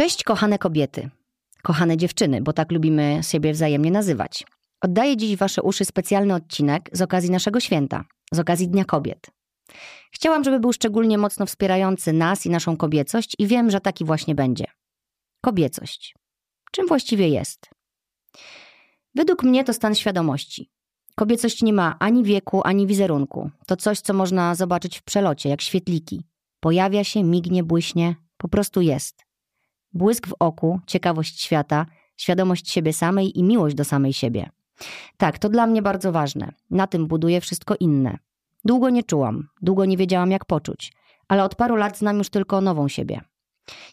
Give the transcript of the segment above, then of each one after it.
Cześć, kochane kobiety, kochane dziewczyny, bo tak lubimy siebie wzajemnie nazywać. Oddaję dziś Wasze uszy specjalny odcinek z okazji naszego święta, z okazji Dnia Kobiet. Chciałam, żeby był szczególnie mocno wspierający nas i naszą kobiecość, i wiem, że taki właśnie będzie. Kobiecość. Czym właściwie jest? Według mnie to stan świadomości. Kobiecość nie ma ani wieku, ani wizerunku. To coś, co można zobaczyć w przelocie, jak świetliki. Pojawia się, mignie, błyśnie, po prostu jest. Błysk w oku, ciekawość świata, świadomość siebie samej i miłość do samej siebie. Tak, to dla mnie bardzo ważne. Na tym buduję wszystko inne. Długo nie czułam, długo nie wiedziałam, jak poczuć, ale od paru lat znam już tylko nową siebie.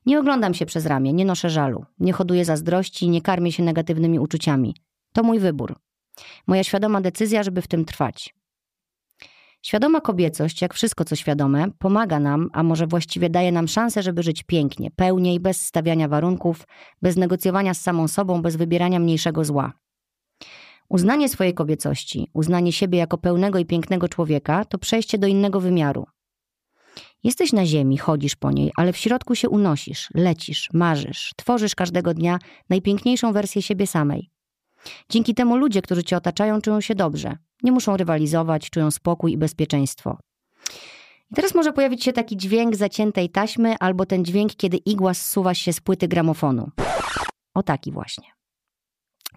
Nie oglądam się przez ramię, nie noszę żalu, nie hoduję zazdrości, nie karmię się negatywnymi uczuciami. To mój wybór. Moja świadoma decyzja, żeby w tym trwać. Świadoma kobiecość, jak wszystko co świadome, pomaga nam, a może właściwie daje nam szansę, żeby żyć pięknie, pełniej, bez stawiania warunków, bez negocjowania z samą sobą, bez wybierania mniejszego zła. Uznanie swojej kobiecości, uznanie siebie jako pełnego i pięknego człowieka to przejście do innego wymiaru. Jesteś na ziemi, chodzisz po niej, ale w środku się unosisz, lecisz, marzysz, tworzysz każdego dnia najpiękniejszą wersję siebie samej. Dzięki temu ludzie, którzy cię otaczają, czują się dobrze. Nie muszą rywalizować, czują spokój i bezpieczeństwo. I teraz może pojawić się taki dźwięk zaciętej taśmy, albo ten dźwięk, kiedy igła zsuwa się z płyty gramofonu. O taki właśnie.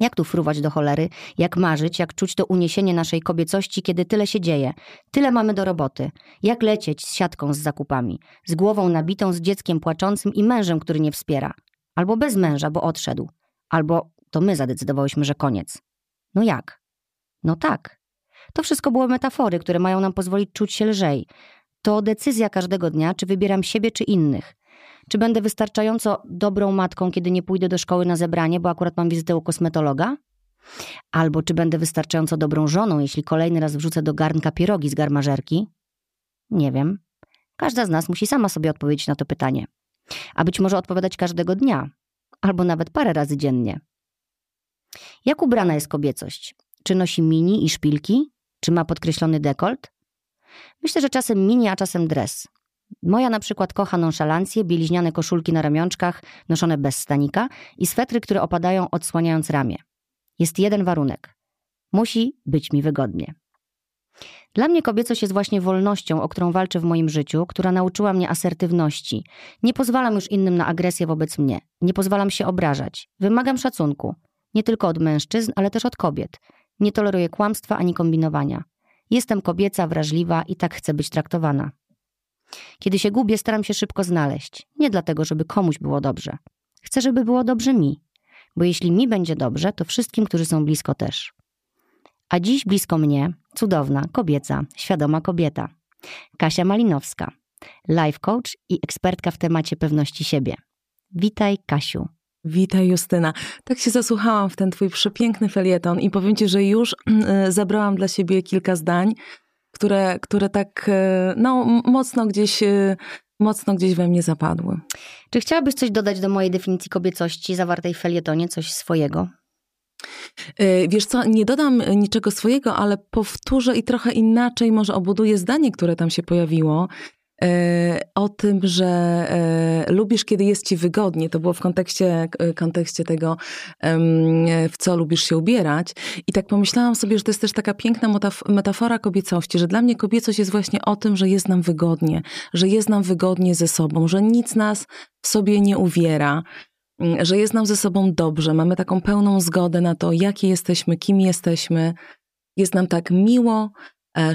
Jak tu fruwać do cholery? Jak marzyć? Jak czuć to uniesienie naszej kobiecości, kiedy tyle się dzieje? Tyle mamy do roboty. Jak lecieć z siatką z zakupami? Z głową nabitą, z dzieckiem płaczącym i mężem, który nie wspiera. Albo bez męża, bo odszedł. Albo to my zadecydowałyśmy, że koniec. No jak? No tak. To wszystko były metafory, które mają nam pozwolić czuć się lżej. To decyzja każdego dnia, czy wybieram siebie, czy innych. Czy będę wystarczająco dobrą matką, kiedy nie pójdę do szkoły na zebranie, bo akurat mam wizytę u kosmetologa? Albo czy będę wystarczająco dobrą żoną, jeśli kolejny raz wrzucę do garnka pierogi z garmażerki? Nie wiem. Każda z nas musi sama sobie odpowiedzieć na to pytanie. A być może odpowiadać każdego dnia, albo nawet parę razy dziennie. Jak ubrana jest kobiecość? Czy nosi mini i szpilki? Czy ma podkreślony dekolt? Myślę, że czasem mini, a czasem dres. Moja na przykład kocha nonszalancję, bieliźniane koszulki na ramionczkach, noszone bez stanika i swetry, które opadają odsłaniając ramię. Jest jeden warunek. Musi być mi wygodnie. Dla mnie kobiecość jest właśnie wolnością, o którą walczę w moim życiu, która nauczyła mnie asertywności. Nie pozwalam już innym na agresję wobec mnie. Nie pozwalam się obrażać. Wymagam szacunku. Nie tylko od mężczyzn, ale też od kobiet. Nie toleruję kłamstwa ani kombinowania. Jestem kobieca, wrażliwa i tak chcę być traktowana. Kiedy się gubię, staram się szybko znaleźć. Nie dlatego, żeby komuś było dobrze. Chcę, żeby było dobrze mi. Bo jeśli mi będzie dobrze, to wszystkim, którzy są blisko też. A dziś blisko mnie cudowna, kobieca, świadoma kobieta. Kasia Malinowska, life coach i ekspertka w temacie pewności siebie. Witaj, Kasiu. Witaj Justyna. Tak się zasłuchałam w ten twój przepiękny felieton i powiem ci, że już y, zabrałam dla siebie kilka zdań, które, które tak y, no, mocno gdzieś y, mocno gdzieś we mnie zapadły. Czy chciałabyś coś dodać do mojej definicji kobiecości zawartej w felietonie, coś swojego? Wiesz co, nie dodam niczego swojego, ale powtórzę i trochę inaczej może obuduję zdanie, które tam się pojawiło. E, o tym, że e, lubisz, kiedy jest ci wygodnie. To było w kontekście, e, kontekście tego, w co lubisz się ubierać. I tak pomyślałam sobie, że to jest też taka piękna metafora kobiecości, że dla mnie kobiecość jest właśnie o tym, że jest nam wygodnie, że jest nam wygodnie ze sobą, że nic nas w sobie nie uwiera że jest nam ze sobą dobrze, mamy taką pełną zgodę na to, jakie jesteśmy, kim jesteśmy. Jest nam tak miło,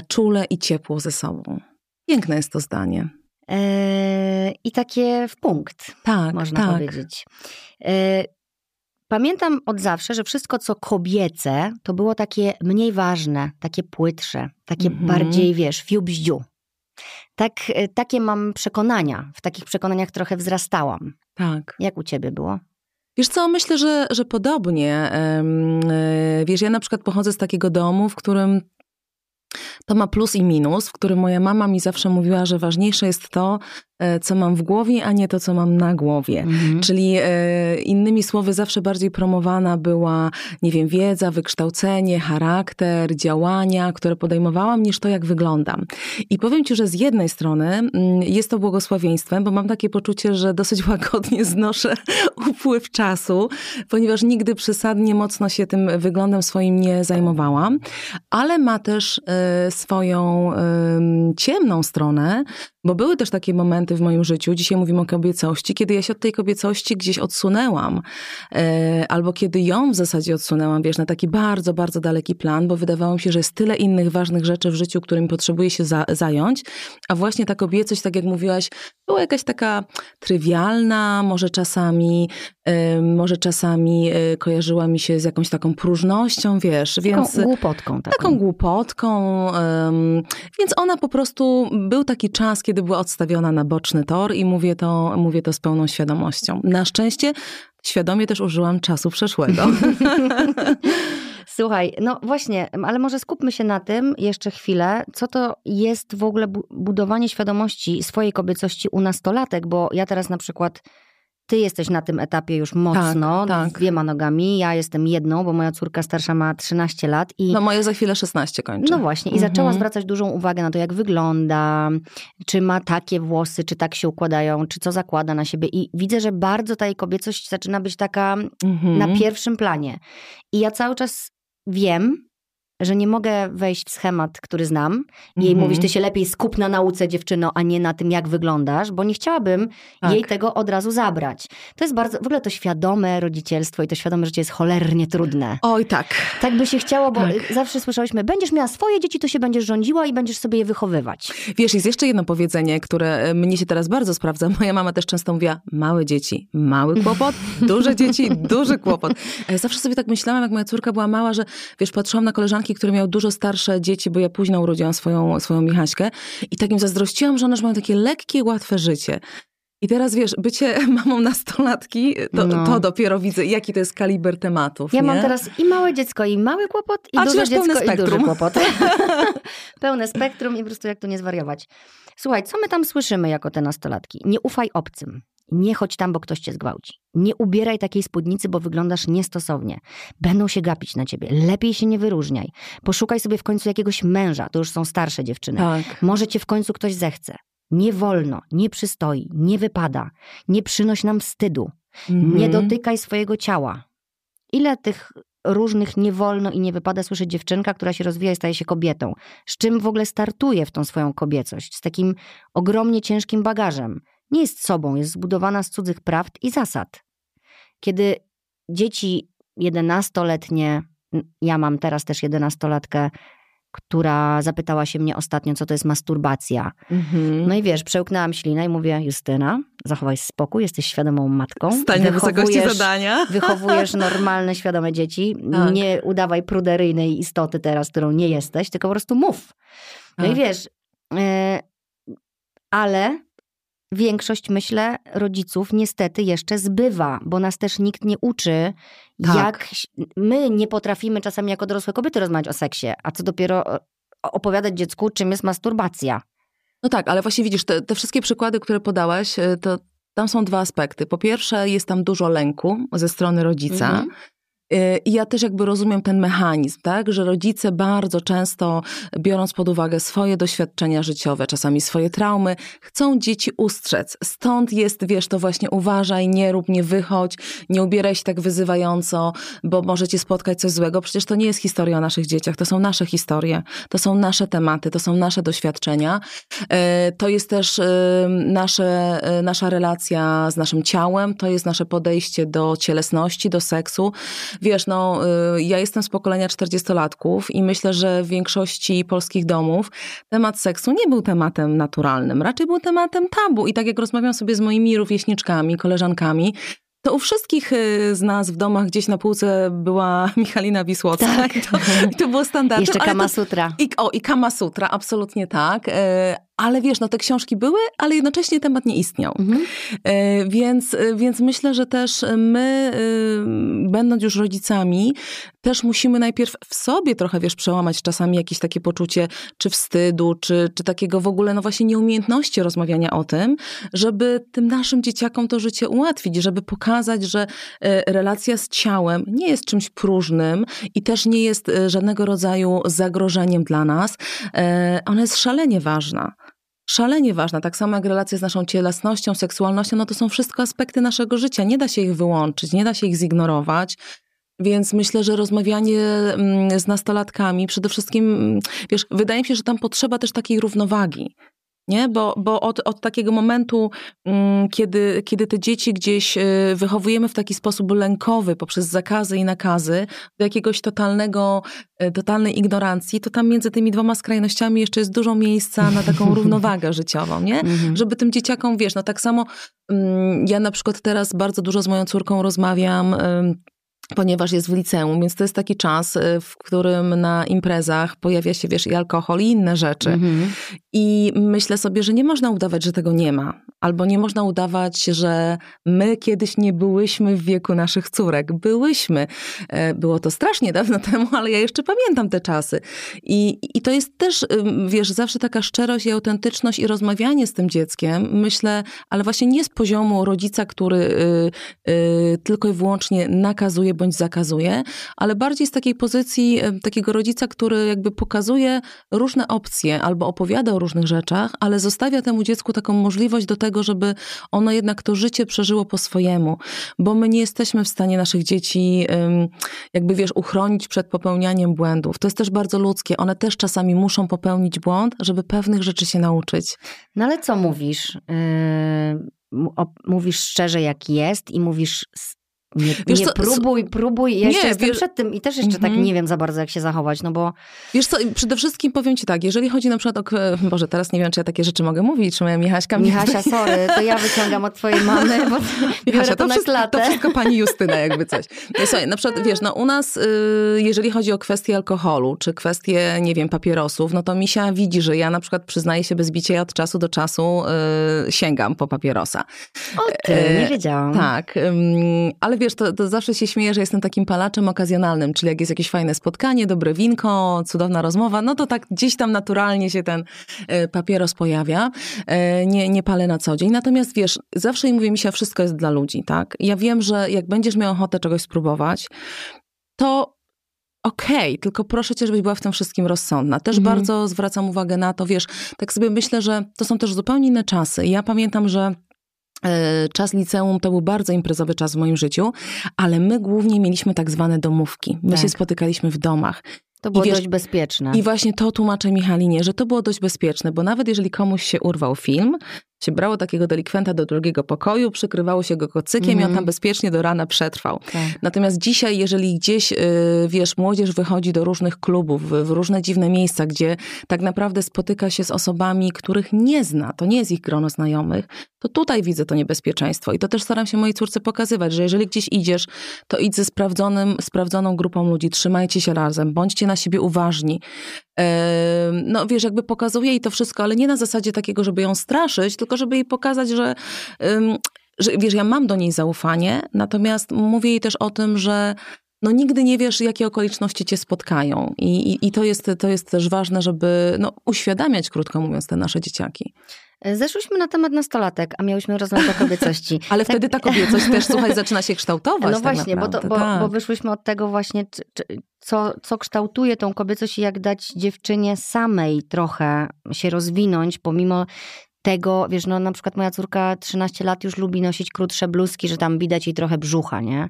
czule i ciepło ze sobą. Piękne jest to zdanie. E, I takie w punkt, tak, można tak. powiedzieć. E, pamiętam od zawsze, że wszystko, co kobiece, to było takie mniej ważne, takie płytsze, takie mm -hmm. bardziej, wiesz, fiubździu. Tak, e, takie mam przekonania. W takich przekonaniach trochę wzrastałam. Tak. Jak u ciebie było? Wiesz co, myślę, że, że podobnie. Wiesz, ja na przykład pochodzę z takiego domu, w którym to ma plus i minus, w którym moja mama mi zawsze mówiła, że ważniejsze jest to, co mam w głowie, a nie to, co mam na głowie. Mhm. Czyli e, innymi słowy, zawsze bardziej promowana była, nie wiem, wiedza, wykształcenie, charakter, działania, które podejmowałam, niż to, jak wyglądam. I powiem Ci, że z jednej strony mm, jest to błogosławieństwem, bo mam takie poczucie, że dosyć łagodnie znoszę upływ czasu, ponieważ nigdy przesadnie mocno się tym wyglądem swoim nie zajmowałam, ale ma też e, swoją ciemną stronę, bo były też takie momenty w moim życiu, dzisiaj mówimy o kobiecości, kiedy ja się od tej kobiecości gdzieś odsunęłam, e, albo kiedy ją w zasadzie odsunęłam, wiesz, na taki bardzo, bardzo daleki plan, bo wydawało mi się, że jest tyle innych ważnych rzeczy w życiu, którymi potrzebuję się za, zająć, a właśnie ta kobiecość, tak jak mówiłaś, była jakaś taka trywialna, może czasami, może czasami e, kojarzyła mi się z jakąś taką próżnością, wiesz, więc... Taką głupotką. Taką, taką głupotką, więc ona po prostu, był taki czas, kiedy była odstawiona na boczny tor i mówię to, mówię to z pełną świadomością. Na szczęście świadomie też użyłam czasu przeszłego. Słuchaj, no właśnie, ale może skupmy się na tym jeszcze chwilę, co to jest w ogóle budowanie świadomości swojej kobiecości u nastolatek, bo ja teraz na przykład ty jesteś na tym etapie już mocno, tak, tak. dwiema nogami. Ja jestem jedną, bo moja córka starsza ma 13 lat. I... No moja za chwilę 16 kończy. No właśnie. I mhm. zaczęła zwracać dużą uwagę na to, jak wygląda, czy ma takie włosy, czy tak się układają, czy co zakłada na siebie. I widzę, że bardzo ta jej kobiecość zaczyna być taka mhm. na pierwszym planie. I ja cały czas wiem, że nie mogę wejść w schemat, który znam i jej mówić, ty się lepiej skup na nauce dziewczyno, a nie na tym, jak wyglądasz, bo nie chciałabym tak. jej tego od razu zabrać. To jest bardzo, w ogóle to świadome rodzicielstwo i to świadome życie jest cholernie trudne. Oj, tak. Tak by się chciało, bo tak. zawsze słyszałyśmy, będziesz miała swoje dzieci, to się będziesz rządziła i będziesz sobie je wychowywać. Wiesz, jest jeszcze jedno powiedzenie, które e, mnie się teraz bardzo sprawdza. Moja mama też często mówiła, małe dzieci, mały kłopot, duże dzieci, duży kłopot. Zawsze sobie tak myślałam, jak moja córka była mała, że wiesz, patrzyłam na koleżanki, koleżanki, które miały dużo starsze dzieci, bo ja późno urodziłam swoją, swoją Michaśkę i takim zazdrościłam, że one mają takie lekkie, łatwe życie. I teraz wiesz, bycie mamą nastolatki, to, no. to dopiero widzę, jaki to jest kaliber tematów. Ja nie? mam teraz i małe dziecko, i mały kłopot, i A duże dziecko, i duży kłopot. pełne spektrum i po prostu jak tu nie zwariować. Słuchaj, co my tam słyszymy jako te nastolatki? Nie ufaj obcym. Nie chodź tam, bo ktoś cię zgwałci. Nie ubieraj takiej spódnicy, bo wyglądasz niestosownie. Będą się gapić na ciebie. Lepiej się nie wyróżniaj. Poszukaj sobie w końcu jakiegoś męża. To już są starsze dziewczyny. Tak. Może cię w końcu ktoś zechce. Nie wolno, nie przystoi, nie wypada. Nie przynoś nam wstydu. Mhm. Nie dotykaj swojego ciała. Ile tych różnych nie wolno i nie wypada słyszeć dziewczynka, która się rozwija i staje się kobietą. Z czym w ogóle startuje w tą swoją kobiecość? Z takim ogromnie ciężkim bagażem nie jest sobą, jest zbudowana z cudzych prawd i zasad. Kiedy dzieci jedenastoletnie, ja mam teraz też jedenastolatkę, która zapytała się mnie ostatnio, co to jest masturbacja. Mhm. No i wiesz, przełknęłam ślinę i mówię, Justyna, zachowaj spokój, jesteś świadomą matką. Stań na wysokości zadania. Wychowujesz normalne, świadome dzieci. Tak. Nie udawaj pruderyjnej istoty teraz, którą nie jesteś, tylko po prostu mów. No tak. i wiesz, yy, ale większość, myślę, rodziców niestety jeszcze zbywa, bo nas też nikt nie uczy, tak. jak my nie potrafimy czasami jako dorosłe kobiety rozmawiać o seksie, a co dopiero e, opowiadać dziecku, czym jest masturbacja. No tak, ale właśnie widzisz, te, te wszystkie przykłady, które podałaś, e, to tam są dwa aspekty. Po pierwsze, jest tam dużo lęku ze strony rodzica. Mhm. Y, I ja też jakby rozumiem ten mechanizm, tak, że rodzice bardzo często, biorąc pod uwagę swoje doświadczenia życiowe, czasami swoje traumy, chcą dzieci ustrzec. Stąd jest, wiesz, to właśnie uważaj, nie rób, nie wychodź, nie ubieraj się tak wyzywająco, bo możecie spotkać coś złego. Przecież to nie jest historia o naszych dzieciach, to są nasze historie, to są nasze tematy, to są nasze doświadczenia. Y, to jest też y, nasze, nasza relacja z naszym ciałem, to jest nasze podejście do cielesności, do seksu wiesz, no, y, ja jestem z pokolenia 40-latków i myślę, że w większości polskich domów temat seksu nie był tematem naturalnym, raczej był tematem tabu. I tak jak rozmawiam sobie z moimi rówieśniczkami, koleżankami, to u wszystkich y, z nas w domach gdzieś na półce była Michalina Wisłocka. Tak. I to, i to było standardem. Jeszcze Kama Sutra. I, o, i Kama Sutra, absolutnie tak. Ale wiesz, no te książki były, ale jednocześnie temat nie istniał. Mhm. E, więc, e, więc myślę, że też my, e, będąc już rodzicami, też musimy najpierw w sobie trochę, wiesz, przełamać czasami jakieś takie poczucie czy wstydu, czy, czy takiego w ogóle, no właśnie nieumiejętności rozmawiania o tym, żeby tym naszym dzieciakom to życie ułatwić, żeby pokazać, że relacja z ciałem nie jest czymś próżnym i też nie jest żadnego rodzaju zagrożeniem dla nas. Ona jest szalenie ważna szalenie ważna, tak samo jak relacje z naszą cielesnością, seksualnością, no to są wszystko aspekty naszego życia. Nie da się ich wyłączyć, nie da się ich zignorować. Więc myślę, że rozmawianie mm, z nastolatkami, przede wszystkim, mm, wiesz, wydaje mi się, że tam potrzeba też takiej równowagi nie? Bo, bo od, od takiego momentu, mm, kiedy, kiedy te dzieci gdzieś e, wychowujemy w taki sposób lękowy poprzez zakazy i nakazy do jakiegoś totalnego, e, totalnej ignorancji, to tam między tymi dwoma skrajnościami jeszcze jest dużo miejsca na taką równowagę życiową, nie? Mhm. Żeby tym dzieciakom, wiesz, no tak samo mm, ja na przykład teraz bardzo dużo z moją córką rozmawiam ponieważ jest w liceum, więc to jest taki czas, y, w którym na imprezach pojawia się, wiesz, i alkohol, i inne rzeczy. Mhm. I myślę sobie, że nie można udawać, że tego nie ma. Albo nie można udawać, że my kiedyś nie byłyśmy w wieku naszych córek. Byłyśmy. E, było to strasznie dawno temu, ale ja jeszcze pamiętam te czasy. I, i to jest też, wiesz, zawsze taka szczerość i autentyczność i rozmawianie z tym dzieckiem, myślę, ale właśnie nie z poziomu rodzica, który y, y, tylko i wyłącznie nakazuje bądź zakazuje, ale bardziej z takiej pozycji takiego rodzica, który jakby pokazuje różne opcje albo opowiada o różnych rzeczach, ale zostawia temu dziecku taką możliwość do tego, żeby ono jednak to życie przeżyło po swojemu, bo my nie jesteśmy w stanie naszych dzieci jakby wiesz, uchronić przed popełnianiem błędów. To jest też bardzo ludzkie. One też czasami muszą popełnić błąd, żeby pewnych rzeczy się nauczyć. No ale co mówisz? Yy, mówisz szczerze, jak jest i mówisz nie, wiesz nie co, próbuj, próbuj. Ja nie, jeszcze jestem wiesz, przed tym i też jeszcze mm-hmm. tak mhm. nie wiem za bardzo, jak się zachować, no bo... Wiesz co, przede wszystkim powiem ci tak, jeżeli chodzi na przykład o... Boże, teraz nie wiem, czy ja takie rzeczy mogę mówić, czy moja Michaśka... Michasia, sorry, to ja wyciągam od twojej mamy, bo Michasia, to, to, wszystko, to wszystko pani Justyna, jakby coś. No słuchaj, na przykład, wiesz, no u nas, y, jeżeli chodzi o kwestie alkoholu, czy kwestie, nie wiem, papierosów, no to Misia widzi, że ja na przykład przyznaję się bez bicia, ja od czasu do czasu y, sięgam po papierosa. O ty, nie wiedziałam. Tak, ale wiesz, to, to zawsze się śmieję, że jestem takim palaczem okazjonalnym, czyli jak jest jakieś fajne spotkanie, dobre winko, cudowna rozmowa, no to tak gdzieś tam naturalnie się ten e, papieros pojawia. E, nie, nie palę na co dzień. Natomiast wiesz, zawsze mówię mi się, wszystko jest dla ludzi, tak? Ja wiem, że jak będziesz miał ochotę czegoś spróbować, to okej, okay, tylko proszę cię, żebyś była w tym wszystkim rozsądna. Też mhm. bardzo zwracam uwagę na to, wiesz, tak sobie myślę, że to są też zupełnie inne czasy. Ja pamiętam, że czas liceum to był bardzo imprezowy czas w moim życiu, ale my głównie mieliśmy tak zwane domówki. My tak. się spotykaliśmy w domach. To było wiesz, dość bezpieczne. I właśnie to tłumaczę Michalinie, że to było dość bezpieczne, bo nawet jeżeli komuś się urwał film, się brało takiego delikwenta do drugiego pokoju, przykrywało się go kocykiem mm. i on tam mhm. bezpiecznie do rana przetrwał. Tak. Natomiast dzisiaj, jeżeli gdzieś, y, wiesz, młodzież wychodzi do różnych klubów, w różne dziwne miejsca, gdzie tak naprawdę spotyka się z osobami, których nie zna, to nie jest ich grono znajomych, to tutaj widzę to niebezpieczeństwo. I to też staram się mojej córce pokazywać, że jeżeli gdzieś idziesz, to idź ze sprawdzonym, sprawdzoną grupą ludzi, trzymajcie się razem, bądźcie na siebie uważni. No wiesz, jakby pokazuje jej to wszystko, ale nie na zasadzie takiego, żeby ją straszyć, tylko żeby jej pokazać, że, że wiesz, ja mam do niej zaufanie, natomiast mówię jej też o tym, że no nigdy nie wiesz, jakie okoliczności cię spotkają. I, i, i to, jest, to jest też ważne, żeby no, uświadamiać, krótko mówiąc, te nasze dzieciaki. Zeszłyśmy na temat nastolatek, a miałyśmy rozmawiać o kobiecości. Ale tak. wtedy ta kobiecość też, słuchaj, zaczyna się kształtować. No tak właśnie, bo, to, bo, tak. bo, wyszłyśmy od tego właśnie, czy, czy, co, co kształtuje tą kobiecość i jak dać dziewczynie samej trochę się rozwinąć, pomimo tego, wiesz, no na przykład moja córka 13 lat już lubi nosić krótsze bluzki, że tam widać jej trochę brzucha, nie?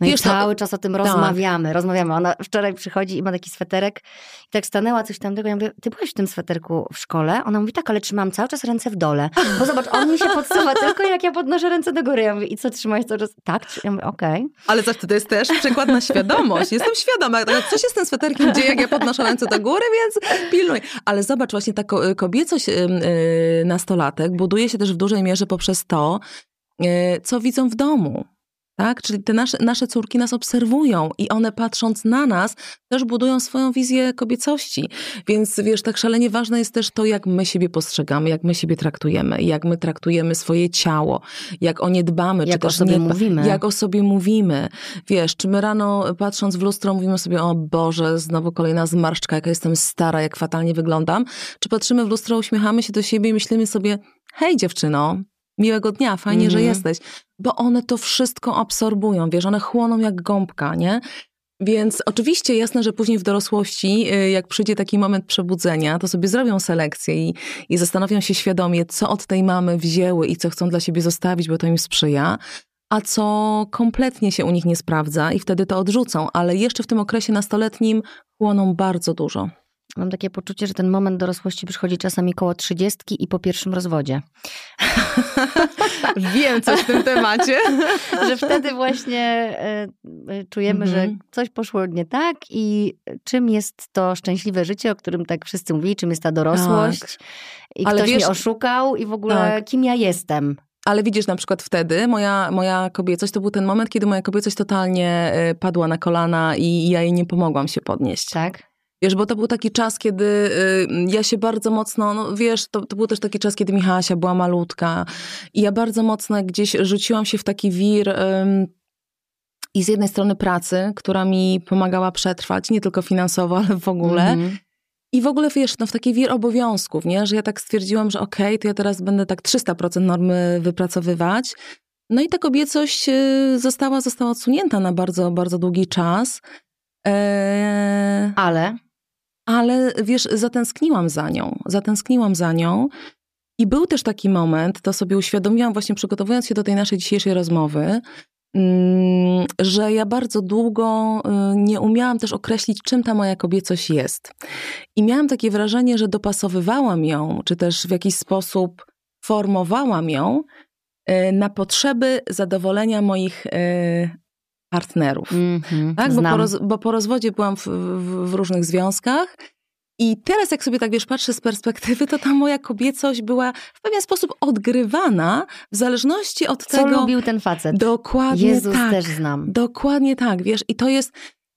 No wiesz, i cały to... czas o tym tak. rozmawiamy, rozmawiamy. Ona wczoraj przychodzi i ma taki sweterek i tak stanęła coś tam tego, ja mówię, ty byłeś w tym sweterku w szkole? Ona mówi, tak, ale trzymam cały czas ręce w dole, bo zobacz, on mi się podsuwa tylko jak ja podnoszę ręce do góry. Ja mówię, i co, trzymałeś cały czas? Tak, ja mówię, okej. Okay. Ale zawsze to jest też przykład na świadomość. Jestem świadoma, co się z tym sweterkiem dzieje, jak ja podnoszę ręce do góry, więc pilnuj. Ale zobacz, właśnie ta kobiecość yy, nastolatek buduje się też w dużej mierze poprzez to, e, co widzą w domu. Tak? Czyli te nasze, nasze córki nas obserwują i one patrząc na nas też budują swoją wizję kobiecości. Więc wiesz, tak szalenie ważne jest też to, jak my siebie postrzegamy, jak my siebie traktujemy, jak my traktujemy swoje ciało, jak o nie dbamy, jak czy też o sobie nie, mówimy. jak o sobie mówimy. Wiesz, czy my rano patrząc w lustro mówimy sobie, o Boże, znowu kolejna zmarszczka, jaka jestem stara, jak fatalnie wyglądam, czy patrzymy w lustro, uśmiechamy się do siebie i myślimy sobie, hej dziewczyno, miłego dnia, fajnie, że Mhm. jesteś. Bo one to wszystko absorbują, wiesz, one chłoną jak gąbka, nie? Więc oczywiście jasne, że później w dorosłości, y, jak przyjdzie taki moment przebudzenia, to sobie zrobią selekcję i, i zastanowią się świadomie, co od tej mamy wzięły i co chcą dla siebie zostawić, bo to im sprzyja, a co kompletnie się u nich nie sprawdza i wtedy to odrzucą, ale jeszcze w tym okresie nastoletnim chłoną bardzo dużo. Mam takie poczucie, że ten moment dorosłości przychodzi czasami koło trzydziestki i po pierwszym rozwodzie. Wiem coś w tym temacie. że wtedy właśnie e, e, czujemy, że Mhm. coś poszło nie tak i czym jest to szczęśliwe życie, o którym tak wszyscy mówili, czym jest ta dorosłość i Ale ktoś wiesz- mnie oszukał i w ogóle Tak. kim ja jestem. Ale widzisz, na przykład wtedy moja, moja kobiecość to był ten moment, kiedy moja kobiecość totalnie y, padła na kolana i ja jej nie pomogłam się podnieść. Tak? Wiesz, bo to był taki czas, kiedy y, ja się bardzo mocno, no wiesz, to, to był też taki czas, kiedy Michasia była malutka i ja bardzo mocno gdzieś rzuciłam się w taki wir i z jednej strony pracy, która mi pomagała przetrwać, nie tylko finansowo, ale w ogóle. Mhm. I w ogóle, wiesz, no w taki wir obowiązków, nie? Że ja tak stwierdziłam, że okej, to ja teraz będę tak 300% normy wypracowywać. No i ta kobiecość y, została, została odsunięta na bardzo, bardzo długi czas. Eee, Ale ale wiesz, zatęskniłam za nią. Zatęskniłam za nią. I był też taki moment, to sobie uświadomiłam właśnie przygotowując się do tej naszej dzisiejszej rozmowy, mm, że ja bardzo długo y, nie umiałam też określić, czym ta moja kobiecość jest. I miałam takie wrażenie, że dopasowywałam ją, czy też w jakiś sposób formowałam ją y, na potrzeby zadowolenia moich y, partnerów. mhm, Tak, bo po, roz, bo po rozwodzie byłam w, w, w różnych związkach. I teraz, jak sobie tak wiesz, patrzę z perspektywy, to ta moja kobiecość była w pewien sposób odgrywana w zależności od Co tego. lubił ten facet? Dokładnie Jezus tak. też znam. Dokładnie tak, wiesz, i to jest.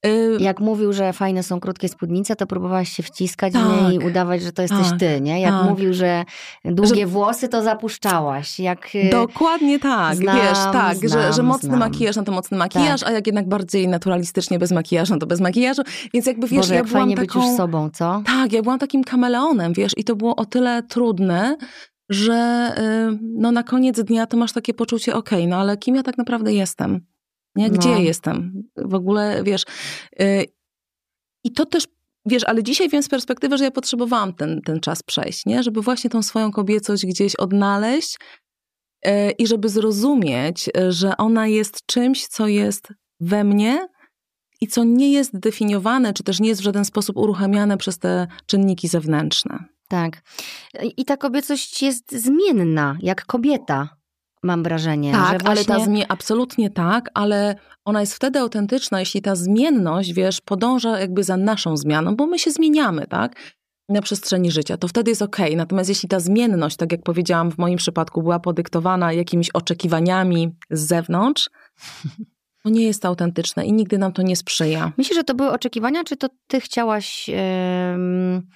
Y, Jak mówił, że fajne są krótkie spódnice, to próbowałaś się wciskać w Tak. nie i udawać, że to jesteś Tak. ty, nie? Jak Tak. mówił, że długie włosy, to zapuszczałaś. Jak y, Dokładnie tak, znam, wiesz, tak, że, że znam, mocny znam. makijaż, no to mocny makijaż, a jak jednak bardziej naturalistycznie bez makijażu, no to bez makijażu. Więc jakby wiesz, Boże, ja jak byłam fajnie taką... być już sobą, co? Tak, ja byłam takim kameleonem, wiesz, i to było o tyle trudne, że y, no na koniec dnia to masz takie poczucie, okej, no ale kim ja tak naprawdę jestem? Nie? Gdzie No. ja jestem? W ogóle, wiesz... y, I to też, wiesz, ale dzisiaj wiem z perspektywy, że ja potrzebowałam ten, ten czas przejść, nie? Żeby właśnie tą swoją kobiecość gdzieś odnaleźć y, i żeby zrozumieć, że ona jest czymś, co jest we mnie, i co nie jest definiowane, czy też nie jest w żaden sposób uruchamiane przez te czynniki zewnętrzne. Tak. I ta kobiecość jest zmienna, jak kobieta, mam wrażenie. że Tak, ale właśnie... ta zmie- absolutnie tak, ale ona jest wtedy autentyczna, jeśli ta zmienność, wiesz, podąża jakby za naszą zmianą, bo my się zmieniamy, tak? Na przestrzeni życia, to wtedy jest okej. Natomiast jeśli ta zmienność, tak jak powiedziałam w moim przypadku, była podyktowana jakimiś oczekiwaniami z zewnątrz, to nie jest autentyczne i nigdy nam to nie sprzyja. Myślisz, że to były oczekiwania, czy to ty chciałaś em,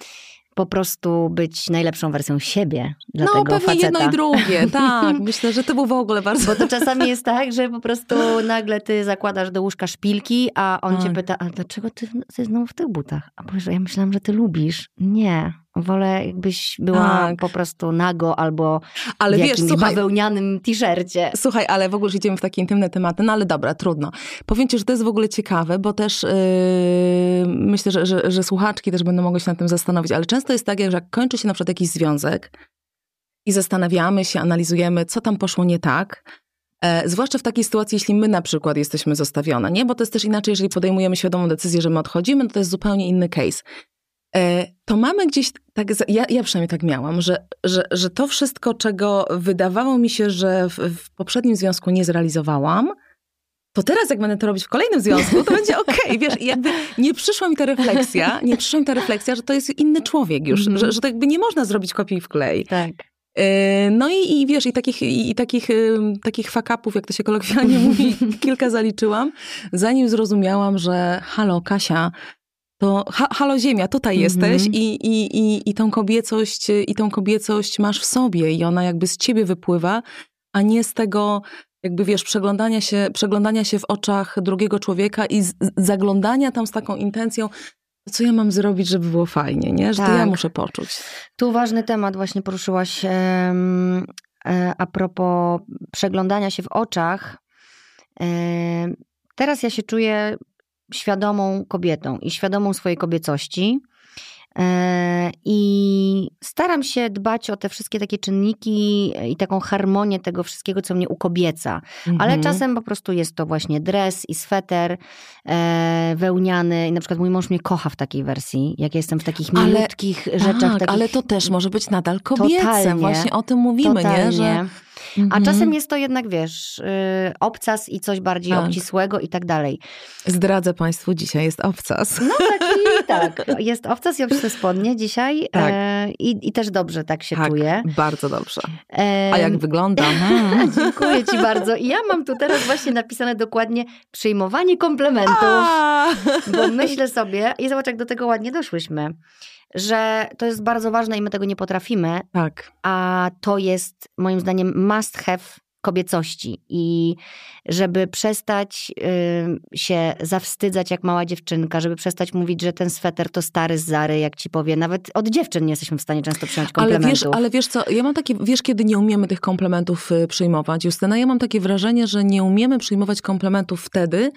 po prostu być najlepszą wersją siebie dla no tego pewnie faceta? jedno i drugie, tak. Myślę, że to był w ogóle bardzo... Bo to czasami jest tak, że po prostu nagle ty zakładasz do łóżka szpilki, a on cię Tak. pyta, a dlaczego ty, ty znowu w tych butach? A powiesz, ja myślałam, że ty lubisz. Nie, wolę jakbyś była Tak. po prostu nago albo Ale w wiesz, jakimś słuchaj, bawełnianym t-shircie. Słuchaj, ale w ogóle już idziemy w takie intymne tematy, no ale dobra, trudno. Powiem ci, że to jest w ogóle ciekawe, bo też yy, myślę, że, że, że słuchaczki też będą mogły się nad tym zastanowić, ale często jest tak, że jak kończy się na przykład jakiś związek i zastanawiamy się, analizujemy, co tam poszło nie tak, e, zwłaszcza w takiej sytuacji, jeśli my na przykład jesteśmy zostawione, nie? Bo to jest też inaczej, jeżeli podejmujemy świadomą decyzję, że my odchodzimy, no to jest zupełnie inny case. E, to mamy gdzieś, tak, ja, ja przynajmniej tak miałam, że, że, że to wszystko, czego wydawało mi się, że w, w poprzednim związku nie zrealizowałam, to teraz jak będę to robić w kolejnym związku, to będzie okej, wiesz, i jakby nie przyszła mi ta refleksja, nie przyszła mi ta refleksja, że to jest inny człowiek już, Mhm. że, że to jakby nie można zrobić kopii w klej. Tak. E, no i, i wiesz, i takich, i, takich, takich fakapów, jak to się kolokwialnie mówi, kilka zaliczyłam, zanim zrozumiałam, że halo Kasia, to ha, halo ziemia, tutaj jesteś i, i, i, i tą kobiecość, i tą kobiecość masz w sobie i ona jakby z ciebie wypływa, a nie z tego jakby wiesz, przeglądania się, przeglądania się w oczach drugiego człowieka i z, zaglądania tam z taką intencją, co ja mam zrobić, żeby było fajnie, nie? Że tak. to ja tak. muszę poczuć. Tu ważny temat właśnie poruszyłaś um, a propos przeglądania się w oczach. Teraz ja się czuję świadomą kobietą i świadomą swojej kobiecości. E, I staram się dbać o te wszystkie takie czynniki i taką harmonię tego wszystkiego, co mnie ukobieca. Mhm. Ale czasem po prostu jest to właśnie dres i sweter e, wełniany. I na przykład mój mąż mnie kocha w takiej wersji, jak jestem w takich milutkich ale, rzeczach. Tak, takich... ale to też może być nadal kobiece. Totalnie, Właśnie o tym mówimy, totalnie. nie? Że Mhm. A czasem jest to jednak, wiesz, yy, obcas i coś bardziej tak. obcisłego i tak dalej. Zdradzę Państwu, dzisiaj jest obcas. No taki, tak. Jest obcas i obcisłe spodnie dzisiaj tak. e, i, i też dobrze tak się tak, czuję. bardzo dobrze. E... A jak wygląda? Hmm. Dziękuję Ci bardzo. I ja mam tu teraz właśnie napisane dokładnie przyjmowanie komplementów, A! bo myślę sobie, i zobacz jak do tego ładnie doszłyśmy, że to jest bardzo ważne i my tego nie potrafimy. Tak. A to jest moim zdaniem must have kobiecości i żeby przestać y, się zawstydzać jak mała dziewczynka, żeby przestać mówić, że ten sweter to stary z Zary, jak ci powie. Nawet od dziewczyn nie jesteśmy w stanie często przyjąć komplementów. Ale wiesz, ale wiesz co, ja mam takie, wiesz kiedy nie umiemy tych komplementów y, przyjmować, Justyna, ja mam takie wrażenie, że nie umiemy przyjmować komplementów wtedy,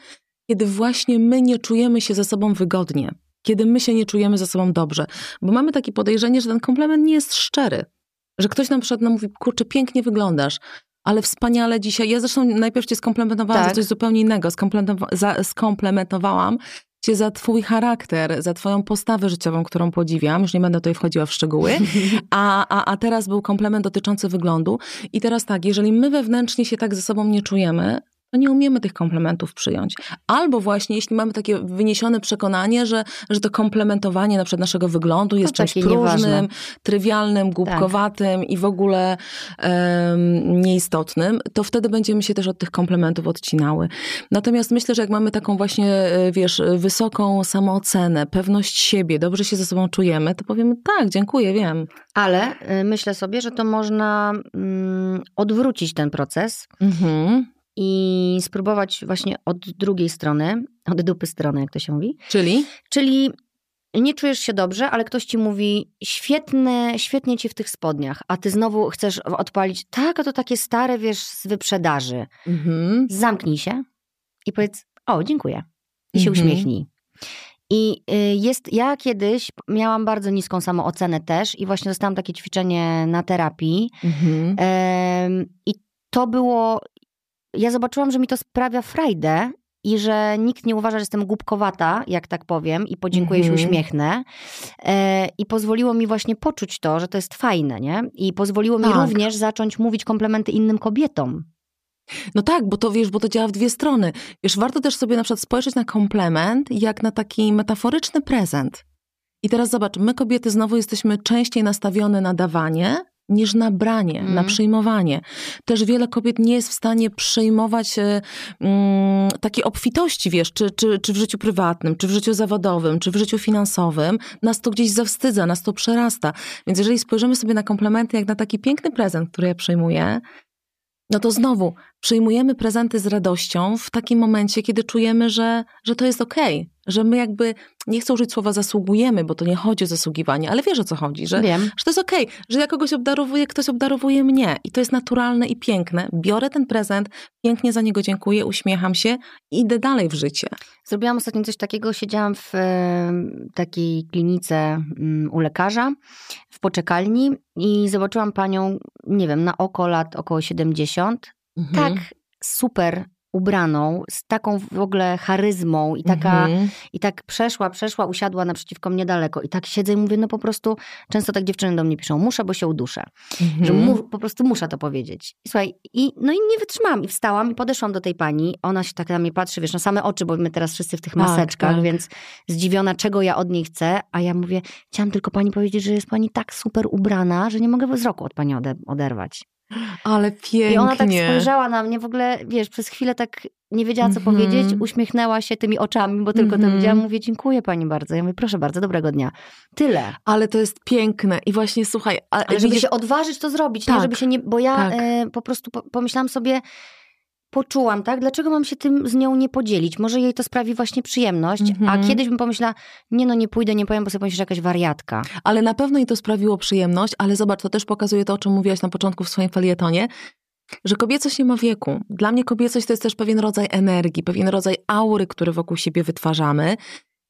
kiedy właśnie my nie czujemy się ze sobą wygodnie kiedy my się nie czujemy ze sobą dobrze. Bo mamy takie podejrzenie, że ten komplement nie jest szczery. Że ktoś nam przed nam mówi, kurczę, pięknie wyglądasz, ale wspaniale dzisiaj. Ja zresztą najpierw cię skomplementowałam tak. za coś zupełnie innego. Skomplementowa- skomplementowałam cię za twój charakter, za twoją postawę życiową, którą podziwiam. Już nie będę tutaj wchodziła w szczegóły. A, a, a teraz był komplement dotyczący wyglądu. I teraz tak, jeżeli my wewnętrznie się tak ze sobą nie czujemy, to nie umiemy tych komplementów przyjąć. Albo właśnie, jeśli mamy takie wyniesione przekonanie, że, że to komplementowanie na przykład naszego wyglądu jest czymś próżnym, nieważne. trywialnym, głupkowatym tak. i w ogóle um, nieistotnym, to wtedy będziemy się też od tych komplementów odcinały. Natomiast myślę, że jak mamy taką właśnie, e, wiesz, wysoką samoocenę, pewność siebie, dobrze się ze sobą czujemy, to powiemy tak, dziękuję, wiem. Ale y, myślę sobie, że to można mm, odwrócić ten proces. Mhm i spróbować właśnie od drugiej strony, od dupy strony, jak to się mówi. Czyli? Czyli nie czujesz się dobrze, ale ktoś ci mówi, świetne, świetnie ci w tych spodniach, a ty znowu chcesz odpalić, tak, a to takie stare, wiesz, z wyprzedaży. Mhm. Zamknij się i powiedz, o, dziękuję. I się mhm. uśmiechnij. I y, jest, ja kiedyś miałam bardzo niską samoocenę też i właśnie dostałam takie ćwiczenie na terapii. Mhm. I to było ja zobaczyłam, że mi to sprawia frajdę i że nikt nie uważa, że jestem głupkowata, jak tak powiem, i podziękuję mm -hmm. się, mhm. uśmiechnę. E, I pozwoliło mi właśnie poczuć to, że to jest fajne, nie? I pozwoliło tak. mi również zacząć mówić komplementy innym kobietom. No tak, bo to wiesz, bo to działa w dwie strony. Wiesz, warto też sobie na przykład spojrzeć na komplement jak na taki metaforyczny prezent. I teraz zobacz, my kobiety znowu jesteśmy częściej nastawione na dawanie, niż na branie, mm. na przyjmowanie. Też wiele kobiet nie jest w stanie przyjmować mm, takiej obfitości, wiesz, czy, czy, czy w życiu prywatnym, czy w życiu zawodowym, czy w życiu finansowym. Nas to gdzieś zawstydza, nas to przerasta. Więc jeżeli spojrzymy sobie na komplementy jak na taki piękny prezent, który ja przyjmuję, no to znowu przyjmujemy prezenty z radością w takim momencie, kiedy czujemy, że, że to jest okej, okay, że my jakby, nie chcę użyć słowa zasługujemy, bo to nie chodzi o zasługiwanie, ale wiesz o co chodzi, że, Wiem. że to jest okej, okay, że ja kogoś obdarowuję, ktoś obdarowuje mnie i to jest naturalne i piękne. Biorę ten prezent, pięknie za niego dziękuję, uśmiecham się i idę dalej w życie. Zrobiłam ostatnio coś takiego, siedziałam w takiej klinice mm, u lekarza w poczekalni i zobaczyłam panią, nie wiem, na oko lat około 70, mhm. tak super ubraną, z taką w ogóle charyzmą i taka, Mhm. i tak przeszła, przeszła, usiadła naprzeciwko mnie daleko i tak siedzę i mówię, no po prostu, często tak dziewczyny do mnie piszą, muszę, bo się uduszę. Że Mhm. mu, po prostu muszę to powiedzieć. I słuchaj, i, no i nie wytrzymałam i wstałam i podeszłam do tej pani. Ona się tak na mnie patrzy, wiesz, na same oczy, bo my teraz wszyscy w tych Tak, maseczkach, tak. więc zdziwiona, czego ja od niej chcę. A ja mówię, chciałam tylko pani powiedzieć, że jest pani tak super ubrana, że nie mogę wzroku od pani ode, oderwać. Ale pięknie. I ona tak spojrzała na mnie, w ogóle, wiesz, przez chwilę tak nie wiedziała, co Mhm. powiedzieć, uśmiechnęła się tymi oczami, bo tylko to Mhm. widziałam. Mówię, dziękuję pani bardzo. Ja mówię, proszę bardzo, dobrego dnia. Tyle. Ale to jest piękne. I właśnie słuchaj, a, Ale żeby widzisz, się odważyć to zrobić, nie? Tak, Żeby się nie, bo ja tak. e, po prostu po, pomyślałam sobie, poczułam, tak? Dlaczego mam się tym z nią nie podzielić? Może jej to sprawi właśnie przyjemność, a Mhm. kiedyś bym pomyślała, nie no, nie pójdę, nie powiem, bo sobie pomyślisz, że jakaś wariatka. ale na pewno jej to sprawiło przyjemność, ale zobacz, to też pokazuje to, o czym mówiłaś na początku w swoim felietonie, że kobiecość nie ma wieku. Dla mnie kobiecość to jest też pewien rodzaj energii, pewien rodzaj aury, który wokół siebie wytwarzamy.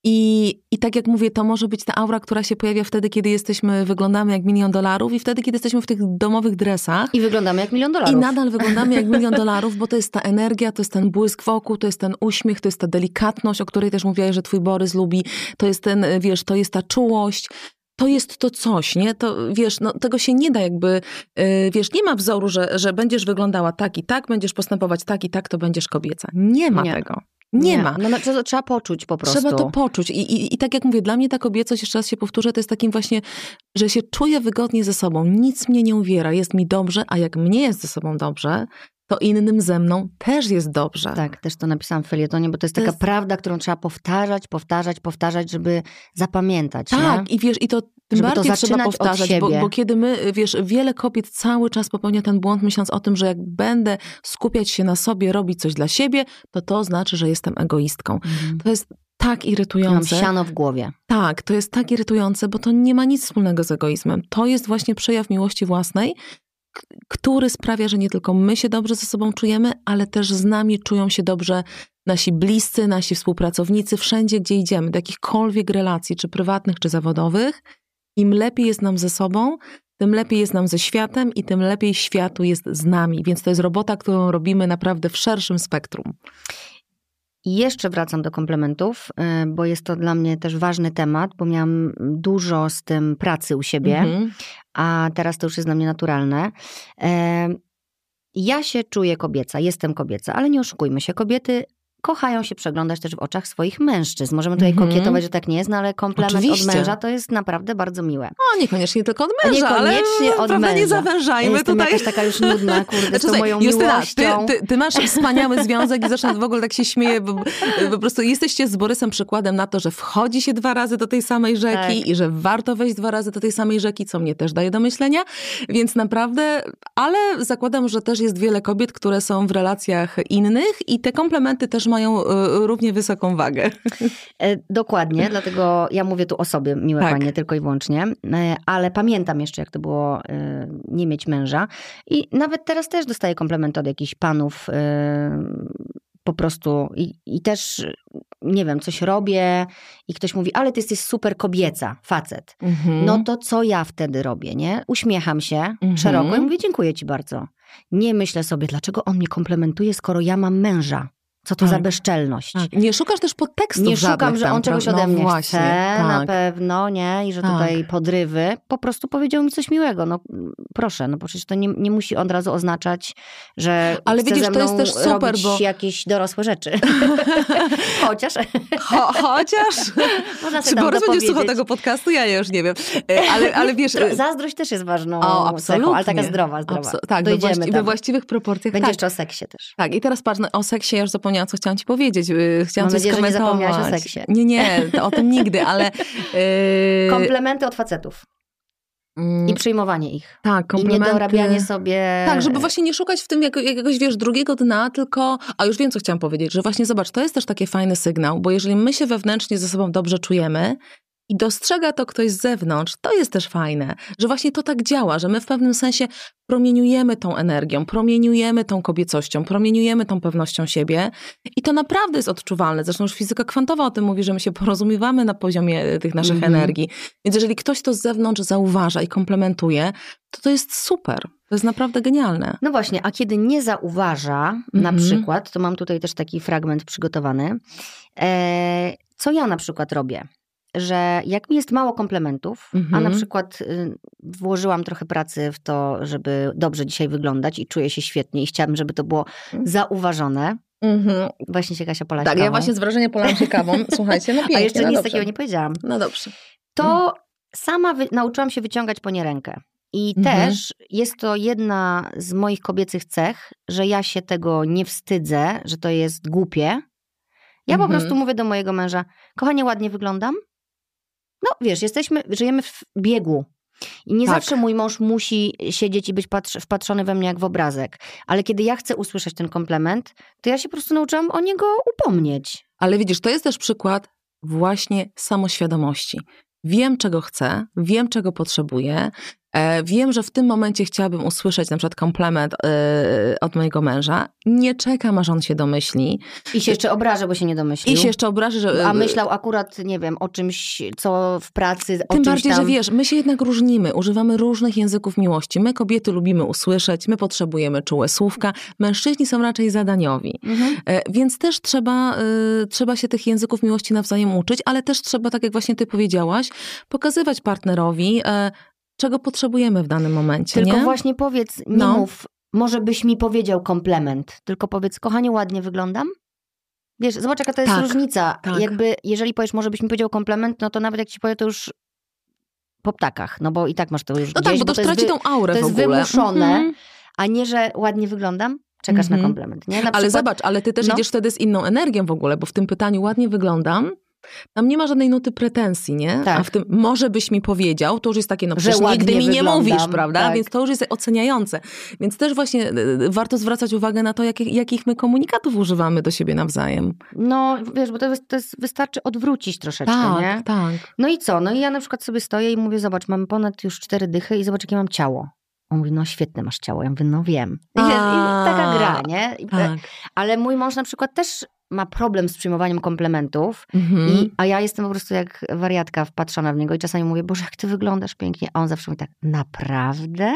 I, I tak jak mówię, to może być ta aura, która się pojawia wtedy, kiedy jesteśmy, wyglądamy jak milion dolarów i wtedy, kiedy jesteśmy w tych domowych dresach. I wyglądamy jak milion dolarów. I nadal wyglądamy jak milion dolarów, bo to jest ta energia, to jest ten błysk wokół, to jest ten uśmiech, to jest ta delikatność, o której też mówiłaś, że twój Borys lubi, to jest ten, wiesz, to jest ta czułość. To jest to coś, nie? To wiesz, no, tego się nie da jakby, yy, wiesz, nie ma wzoru, że, że będziesz wyglądała tak i tak, będziesz postępować tak i tak, to będziesz kobieca. Nie ma Nie. tego. Nie, ma. No, no, to trzeba poczuć po prostu. Trzeba to poczuć. I, i, I tak jak mówię, dla mnie ta kobiecość, jeszcze raz się powtórzę, to jest takim właśnie, że się czuję wygodnie ze sobą. Nic mnie nie uwiera, jest mi dobrze, a jak mnie jest ze sobą dobrze, to innym ze mną też jest dobrze. Tak, też to napisałam w felietonie, bo to jest To taka jest- prawda, którą trzeba powtarzać, powtarzać, powtarzać, żeby zapamiętać. Tak, nie? i wiesz, i to tym Żeby to bardziej trzeba zaczynać od powtarzać, bo, bo kiedy my, wiesz, wiele kobiet cały czas popełnia ten błąd, myśląc o tym, że jak będę skupiać się na sobie, robić coś dla siebie, to to znaczy, że jestem egoistką. Mhm. To jest tak Mam irytujące. siano w głowie. Tak, to jest tak irytujące, bo to nie ma nic wspólnego z egoizmem. To jest właśnie przejaw miłości własnej, który sprawia, że nie tylko my się dobrze ze sobą czujemy, ale też z nami czują się dobrze nasi bliscy, nasi współpracownicy, wszędzie, gdzie idziemy, do jakichkolwiek relacji, czy prywatnych, czy zawodowych. Im lepiej jest nam ze sobą, tym lepiej jest nam ze światem i tym lepiej światu jest z nami. Więc to jest robota, którą robimy naprawdę w szerszym spektrum. I jeszcze wracam do komplementów, y, bo jest to dla mnie też ważny temat, bo miałam dużo z tym pracy u siebie, Mhm. A teraz to już jest dla mnie naturalne. Ja się czuję kobieca, jestem kobieca, ale nie oszukujmy się, kobiety kochają się przeglądać też w oczach swoich mężczyzn. Możemy tutaj Mhm. kokietować, że tak nie jest, no ale komplement Oczywiście. od męża to jest naprawdę bardzo miłe. No, niekoniecznie tylko od męża, niekoniecznie ale od nie męża. Ja zawężajmy jestem tutaj. jakaś taka już nudna, kurde, z tą moją Justyna, miłością. ty, ty, ty masz wspaniały związek i zresztą w ogóle tak się śmieję, bo po prostu jesteście z Borysem przykładem na to, że wchodzi się dwa razy do tej samej rzeki Tak. i że warto wejść dwa razy do tej samej rzeki, co mnie też daje do myślenia, więc naprawdę, ale zakładam, że też jest wiele kobiet, które są w relacjach innych i te komplementy też mają y, równie wysoką wagę. E, Dokładnie, dlatego ja mówię tu o sobie, miłe Tak. panie, tylko i wyłącznie. E, Ale pamiętam jeszcze, jak to było e, nie mieć męża. I nawet teraz też dostaję komplementy od jakichś panów e, po prostu. I, I też, nie wiem, coś robię i ktoś mówi, ale ty jesteś super kobieca, facet. Mhm. No to co ja wtedy robię, nie? Uśmiecham się Mhm. szeroko i mówię, dziękuję ci bardzo. Nie myślę sobie, dlaczego on mnie komplementuje, skoro ja mam męża. Co to za Tak. bezczelność. Tak. Nie szukasz też podtekstów Nie szukam, że tam, on czegoś ode mnie no właśnie, chce, na tak. pewno, nie? I że Tak. tutaj podrywy. Po prostu powiedział mi coś miłego. No proszę, no bo przecież to nie, nie musi od razu oznaczać, że Ale chce widzisz, ze to jest też super, robić bo- jakieś dorosłe rzeczy. Chociaż Cho, chociaż... można Czy Borys będzie słuchał tego podcastu? Ja już nie wiem. E, Ale, ale wiesz... E, Zazdrość też jest ważną O, cechą, absolutnie. ale taka zdrowa, zdrowa. Abso- tak, we, Dojdziemy właści- we tam. właściwych proporcjach. Będzie tak. jeszcze o seksie też. Tak, i teraz patrz, no, o seksie ja już zapomniałam, co chciałam ci powiedzieć. Yy, Chciałam Mam coś nadzieję, że nie skomentować. zapomniałaś o seksie. Nie, nie, o tym nigdy, ale... Yy, Komplementy od facetów mm, i przyjmowanie ich. tak, I komplementy. niedorabianie sobie... Tak, żeby właśnie nie szukać w tym jak, jakiegoś, wiesz, drugiego dna, tylko... A już wiem, co chciałam powiedzieć, że właśnie zobacz, to jest też taki fajny sygnał, bo jeżeli my się wewnętrznie ze sobą dobrze czujemy, i dostrzega to ktoś z zewnątrz, to jest też fajne, że właśnie to tak działa, że my w pewnym sensie promieniujemy tą energią, promieniujemy tą kobiecością, promieniujemy tą pewnością siebie i to naprawdę jest odczuwalne. Zresztą już fizyka kwantowa o tym mówi, że my się porozumiewamy na poziomie tych naszych mm -hmm. energii. Więc jeżeli ktoś to z zewnątrz zauważa i komplementuje, to to jest super. To jest naprawdę genialne. No właśnie, a kiedy nie zauważa, mm -hmm. na mhm. przykład, to mam tutaj też taki fragment przygotowany, e, co ja na przykład robię? Że jak mi jest mało komplementów, mhm. a na mhm. przykład y, włożyłam trochę pracy w to, żeby dobrze dzisiaj wyglądać i czuję się świetnie i chciałabym, żeby to było mhm. zauważone. Mhm. Właśnie się Kasia polać Tak, kawą. ja właśnie z wrażenia polałam się kawą. Słuchajcie, no pięknie, A jeszcze no nic dobrze. takiego nie powiedziałam. No dobrze. To mhm. sama wy- nauczyłam się wyciągać po nie rękę. I mhm. też jest to jedna z moich kobiecych cech, że ja się tego nie wstydzę, że to jest głupie. Ja po prostu mówię do mojego męża, kochanie, ładnie wyglądam? No wiesz, jesteśmy, żyjemy w biegu. I nie tak. zawsze mój mąż musi siedzieć i być patr- wpatrzony we mnie jak w obrazek. Ale kiedy ja chcę usłyszeć ten komplement, to ja się po prostu nauczyłam o niego upomnieć. Ale widzisz, to jest też przykład właśnie samoświadomości. Wiem, czego chcę, wiem, czego potrzebuję, wiem, że w tym momencie chciałabym usłyszeć na przykład komplement e, od mojego męża. Nie czekam, aż on się domyśli. I się jeszcze obrażę, bo się nie domyślił. I się jeszcze obrażę, że... A myślał akurat, nie wiem, o czymś, co w pracy, o Tym bardziej, tam... że wiesz, my się jednak różnimy. Używamy różnych języków miłości. My kobiety lubimy usłyszeć, my potrzebujemy czułe słówka. Mężczyźni są raczej zadaniowi. Mhm. E, więc też trzeba, trzeba się tych języków miłości nawzajem uczyć, ale też trzeba, tak jak właśnie ty powiedziałaś, pokazywać partnerowi, czego potrzebujemy w danym momencie. Tylko nie? właśnie powiedz, nie no. mów, może byś mi powiedział komplement, tylko powiedz, kochanie, ładnie wyglądam? Wiesz, zobacz, jaka to jest tak, różnica. Tak. Jakby, jeżeli powiesz, może byś mi powiedział komplement, no to nawet jak ci powie, to już po ptakach, no bo i tak masz to już No gdzieś, tak, bo to, to straci tą aurę To jest wymuszone, mm -hmm. a nie, że ładnie wyglądam, czekasz mm -hmm. na mhm. komplement. Nie? Na ale przykład, zobacz, ale ty też no. idziesz wtedy z inną energią w ogóle, bo w tym pytaniu ładnie wyglądam, tam nie ma żadnej nuty pretensji, nie? Tak. A w tym może byś mi powiedział, to już jest takie, no przecież że nigdy mi nie mówisz, prawda? Tak. Więc to już jest oceniające. Więc też właśnie e, warto zwracać uwagę na to, jakich, jakich my komunikatów używamy do siebie nawzajem. No, wiesz, bo to, jest, to jest, wystarczy odwrócić troszeczkę, tak, nie? Tak, No i co? No i ja na przykład sobie stoję i mówię, zobacz, mam ponad już cztery dychy i zobacz, jakie mam ciało. On mówi, no świetne masz ciało. Ja mówię, no wiem. I, i taka gra, nie? I, tak. Ale mój mąż na przykład też ma problem z przyjmowaniem komplementów, mhm. i, a ja jestem po prostu jak wariatka wpatrzona w niego i czasami mówię, Boże, jak ty wyglądasz pięknie. A on zawsze mówi tak, naprawdę?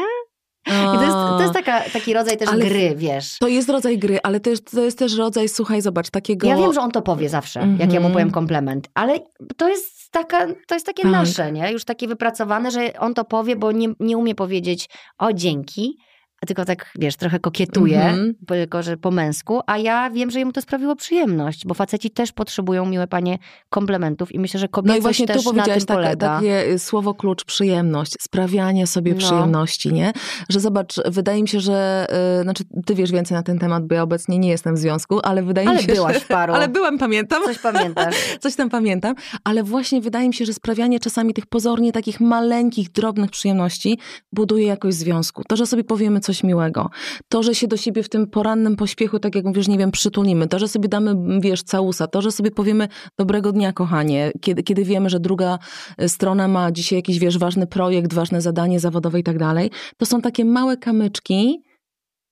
I to jest, to jest taka, taki rodzaj też gry, wiesz. To jest rodzaj gry, ale to jest, to jest też rodzaj, słuchaj, zobacz, takiego... Ja wiem, że on to powie zawsze, mm -hmm. jak ja mu mhm. powiem komplement, ale to jest, taka, to jest takie tak. nasze, nie? Już takie wypracowane, że on to powie, bo nie, nie umie powiedzieć o dzięki, tylko tak, wiesz, trochę kokietuje, mm-hmm. tylko że po męsku, a ja wiem, że jemu to sprawiło przyjemność, bo faceci też potrzebują, miłe panie, komplementów i myślę, że kobiety no i właśnie też tu tym tak, takie y, słowo klucz, przyjemność, sprawianie sobie no. przyjemności, nie? Że zobacz, wydaje mi się, że, yy, znaczy ty wiesz więcej na ten temat, bo ja obecnie nie jestem w związku, ale wydaje ale mi się, byłaś że... w paru. Ale byłam, pamiętam. Coś pamiętasz. Coś tam pamiętam, ale właśnie wydaje mi się, że sprawianie czasami tych pozornie takich maleńkich, drobnych przyjemności buduje jakoś związku. To, że sobie powiemy coś miłego, to, że się do siebie w tym porannym pośpiechu, tak jak mówisz, nie wiem, przytulimy, to, że sobie damy, wiesz, całusa, to, że sobie powiemy dobrego dnia, kochanie, kiedy, kiedy wiemy, że druga e, strona ma dzisiaj jakiś, wiesz, ważny projekt, ważne zadanie zawodowe i tak dalej, to są takie małe kamyczki,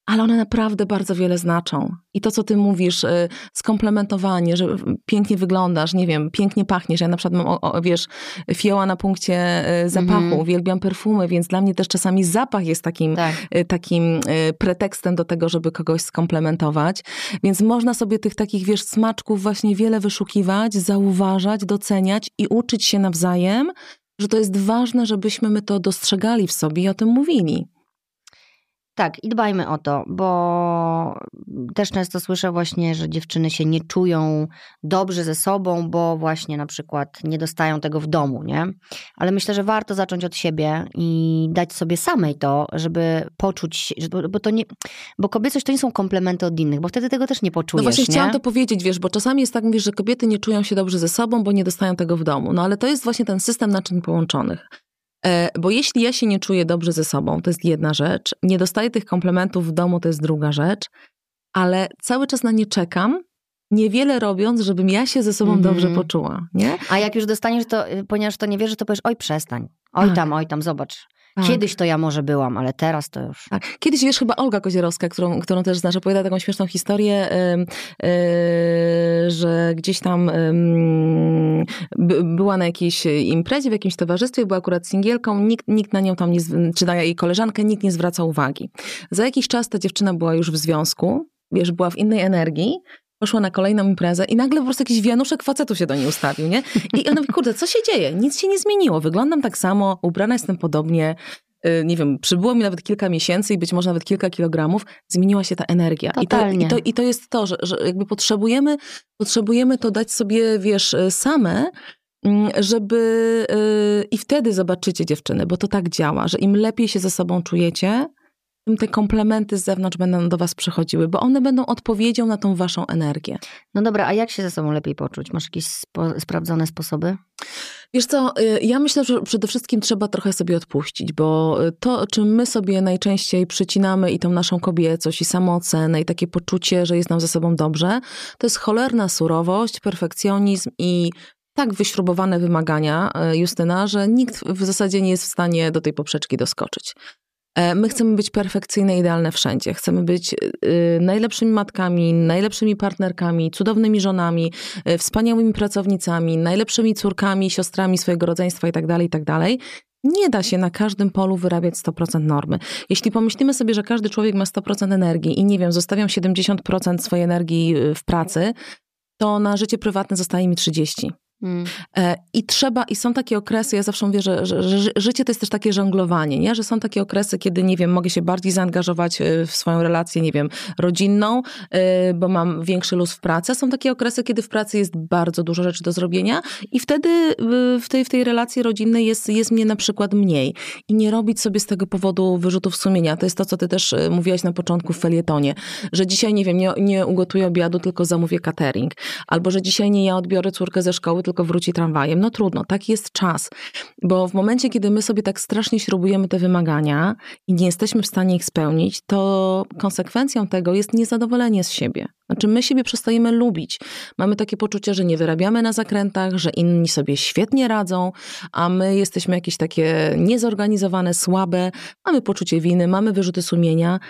ale one naprawdę bardzo wiele znaczą. I to, co ty mówisz, y, skomplementowanie, że pięknie wyglądasz, nie wiem, pięknie pachniesz. Ja na przykład mam, o, o, wiesz, fioła na punkcie y, zapachu, mm. uwielbiam perfumy, więc dla mnie też czasami zapach jest takim, tak. Y, takim pretekstem do tego, żeby kogoś skomplementować. Więc można sobie tych takich, wiesz, smaczków właśnie wiele wyszukiwać, zauważać, doceniać i uczyć się nawzajem, że to jest ważne, żebyśmy my to dostrzegali w sobie i o tym mówili. Tak, i dbajmy o to, bo też często słyszę właśnie, że dziewczyny się nie czują dobrze ze sobą, bo właśnie na przykład nie dostają tego w domu, nie? Ale myślę, że warto zacząć od siebie i dać sobie samej to, żeby poczuć, bo to nie, bo kobiecość to nie są komplementy od innych, bo wtedy tego też nie poczujesz, No właśnie nie? chciałam to powiedzieć, wiesz, bo czasami jest tak, mówisz, że kobiety nie czują się dobrze ze sobą, bo nie dostają tego w domu. No ale to jest właśnie ten system naczyń połączonych. E, bo jeśli ja się nie czuję dobrze ze sobą, to jest jedna rzecz, nie dostaję tych komplementów w domu, to jest druga rzecz, ale cały czas na nie czekam, niewiele robiąc, żebym ja się ze sobą Mhm. dobrze poczuła, nie? A jak już dostaniesz to, y, ponieważ to nie wierzysz, to powiesz, oj przestań, oj Tak. tam, oj tam, zobacz. Tak. Kiedyś to ja może byłam, ale teraz to już... Tak. Kiedyś, wiesz, chyba Olga Kozierowska, którą, którą też znasz, opowiada taką śmieszną historię, e, że gdzieś tam by, była na jakiejś imprezie, w jakimś towarzystwie, była akurat singielką, nikt, nikt na nią tam nie, czy na jej koleżankę, nikt nie zwraca uwagi. Za jakiś czas ta dziewczyna była już w związku, wiesz, była w innej energii, poszła na kolejną imprezę i nagle po prostu jakiś wianuszek facetu się do niej ustawił, nie? I ona mówi, kurde, co się dzieje? Nic się nie zmieniło, wyglądam tak samo, ubrana jestem podobnie, y, nie wiem, przybyło mi nawet kilka miesięcy i być może nawet kilka kilogramów, zmieniła się ta energia. I to, Totalnie. i, to, I to jest to, że, że jakby potrzebujemy, potrzebujemy to dać sobie, wiesz, y, same, mm, żeby y, i wtedy zobaczycie dziewczyny, bo to tak działa, że im lepiej się ze sobą czujecie, te komplementy z zewnątrz będą do was przychodziły, bo one będą odpowiedzią na tą waszą energię. No dobra, a jak się ze sobą lepiej poczuć? Masz jakieś spo, sprawdzone sposoby? Wiesz co, y, ja myślę, że przede wszystkim trzeba trochę sobie odpuścić, bo y, to, czym my sobie najczęściej przycinamy i tą naszą kobiecość i samoocenę i takie poczucie, że jest nam ze sobą dobrze, to jest cholerna surowość, perfekcjonizm i tak wyśrubowane wymagania, y, Justyna, że nikt w zasadzie nie jest w stanie do tej poprzeczki doskoczyć. E, My chcemy być perfekcyjne, idealne wszędzie. Chcemy być y, najlepszymi matkami, najlepszymi partnerkami, cudownymi żonami, wspaniałymi pracownicami, najlepszymi córkami, siostrami swojego rodzeństwa itd., itd. Nie da się na każdym polu wyrabiać 100% normy. Jeśli pomyślimy sobie, że każdy człowiek ma 100% energii i nie wiem, zostawiam 70% swojej energii w pracy, to na życie prywatne zostaje mi 30%. E, I trzeba, i są takie okresy, ja zawsze mówię, że, że, że ży- życie to jest też takie żonglowanie, nie? że są takie okresy, kiedy, nie wiem, mogę się bardziej zaangażować e, w swoją relację, nie wiem, rodzinną, e, bo mam większy luz w pracy. Są takie okresy, kiedy w pracy jest bardzo dużo rzeczy do zrobienia i wtedy w tej, w tej relacji rodzinnej jest, jest mnie na przykład mniej. I nie robić sobie z tego powodu wyrzutów sumienia. To jest to, co ty też mówiłaś na początku w felietonie, że dzisiaj, nie wiem, nie, nie ugotuję obiadu, tylko zamówię catering. Albo, że dzisiaj nie ja odbiorę córkę ze szkoły, tylko wróci tramwajem. No trudno, taki jest czas. Bo w momencie, kiedy my sobie tak strasznie śrubujemy te wymagania i nie jesteśmy w stanie ich spełnić, to konsekwencją tego jest niezadowolenie z siebie. Znaczy my siebie przestajemy lubić. Mamy takie poczucie, że nie wyrabiamy na zakrętach, że inni sobie świetnie radzą, a my jesteśmy jakieś takie niezorganizowane, słabe, mamy poczucie winy, mamy wyrzuty sumienia.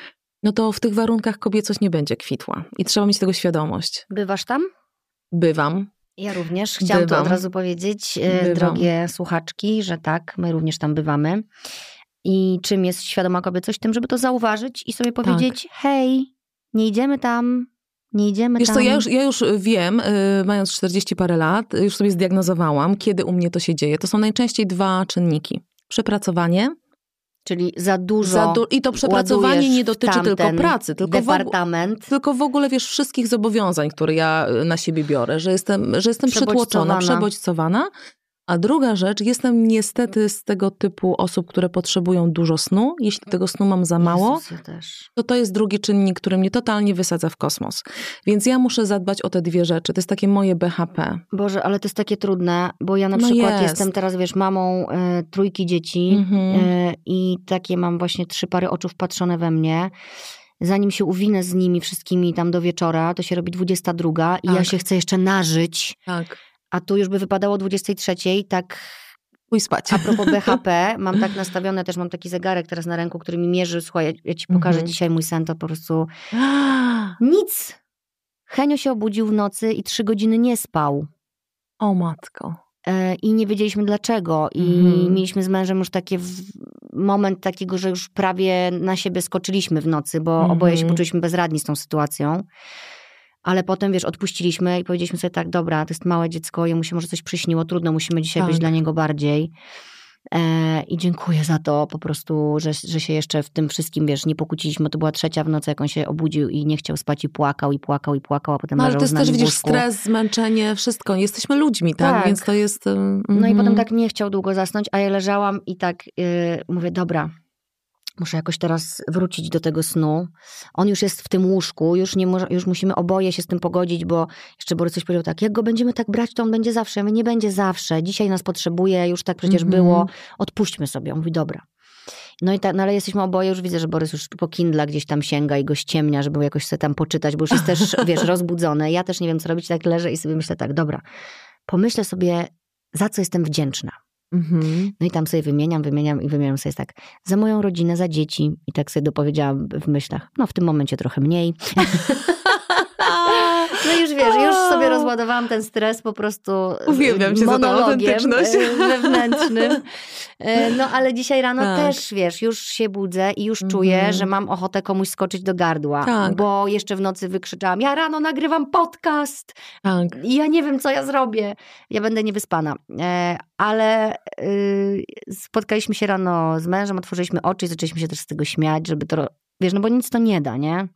No to w tych warunkach kobiecość nie będzie kwitła. I trzeba mieć tego świadomość. Bywasz tam? Bywam. Ja również. Chciałam to Bywam. od razu powiedzieć, e, Bywam. drogie słuchaczki, że tak, my również tam bywamy. I czym jest świadoma kobiecość? Tym, żeby to zauważyć i sobie powiedzieć, hej, nie idziemy tam, nie idziemy Wiesz tam. co, ja już, ja już wiem, y, mając 40 parę lat, y, już sobie zdiagnozowałam, kiedy u mnie to się dzieje. To są najczęściej dwa czynniki. Przepracowanie Czyli za dużo za du- i to przepracowanie nie w dotyczy tylko pracy, tylko w, ogóle, departament. tylko w ogóle wiesz wszystkich zobowiązań, które ja y, na siebie biorę, że jestem, że jestem przetłoczona, Przebodźcowana. A druga rzecz, jestem niestety z tego typu osób, które potrzebują dużo snu. Jeśli tego snu mam za mało, to to jest drugi czynnik, który mnie totalnie wysadza w kosmos. Więc ja muszę zadbać o te dwie rzeczy. To jest takie moje BHP. Boże, ale to jest takie trudne, bo ja na No przykład jest. jestem teraz, wiesz, mamą e, trójki dzieci Mhm. e, i takie mam właśnie trzy pary oczów patrzone we mnie. Zanim się uwinę z nimi wszystkimi tam do wieczora, to się robi 22 i ja Tak. się chcę jeszcze nażyć, Tak. A tu już by wypadało o 23, tak Pój spać. a propos BHP, mam tak nastawione, też mam taki zegarek teraz na ręku, który mi mierzy, słuchaj, ja, ci pokażę Mhm. dzisiaj mój sen, to po prostu nic. Henio się obudził w nocy i trzy godziny nie spał. O matko. E, i nie wiedzieliśmy dlaczego. I Mhm. mieliśmy z mężem już taki moment takiego, że już prawie na siebie skoczyliśmy w nocy, bo Mhm. oboje się poczuliśmy bezradni z tą sytuacją. Ale potem, wiesz, odpuściliśmy i powiedzieliśmy sobie tak, dobra, to jest małe dziecko, jemu się może coś przyśniło, trudno, musimy dzisiaj Tak. być dla niego bardziej. E, I dziękuję za to po prostu, że, że się jeszcze w tym wszystkim, wiesz, nie pokłóciliśmy. To była trzecia w nocy, jak on się obudził i nie chciał spać i płakał, i płakał, i płakał, a potem No, ale to jest też, widzisz, stres, zmęczenie, wszystko. Jesteśmy ludźmi, tak? Tak. Więc to jest... ym, No i mhm. potem tak nie chciał długo zasnąć, a ja leżałam i tak yy, mówię, dobra, muszę jakoś teraz wrócić do tego snu. On już jest w tym łóżku, już, nie może, już musimy oboje się z tym pogodzić, bo jeszcze Borys coś powiedział tak, jak go będziemy tak brać, to on będzie zawsze. Ja mówię, nie będzie zawsze, dzisiaj nas potrzebuje, już tak przecież Mhm. było, odpuśćmy sobie. On mówi, dobra. No i tak, no ale jesteśmy oboje, już widzę, że Borys już po Kindla gdzieś tam sięga i go ściemnia, żeby jakoś sobie tam poczytać, bo już jest też, wiesz, rozbudzony. Ja też nie wiem, co robić, tak leżę i sobie myślę tak, dobra, pomyślę sobie, za co jestem wdzięczna. Mhm. No i tam sobie wymieniam, wymieniam i wymieniam sobie tak, za moją rodzinę, za dzieci. I tak sobie dopowiedziałam w myślach, no w tym momencie trochę mniej. No już wiesz, już sobie rozładowałam ten stres po prostu Uwielbiam cię za tą e, wewnętrznym. E, No ale dzisiaj rano Tak. też, wiesz, już się budzę i już czuję, Mhm. że mam ochotę komuś skoczyć do gardła. Tak. Bo jeszcze w nocy wykrzyczałam, ja rano nagrywam podcast Tak. i ja nie wiem, co ja zrobię. Ja będę niewyspana. E, ale y, spotkaliśmy się rano z mężem, otworzyliśmy oczy i zaczęliśmy się też z tego śmiać, żeby to, wiesz, no bo nic to nie da, nie?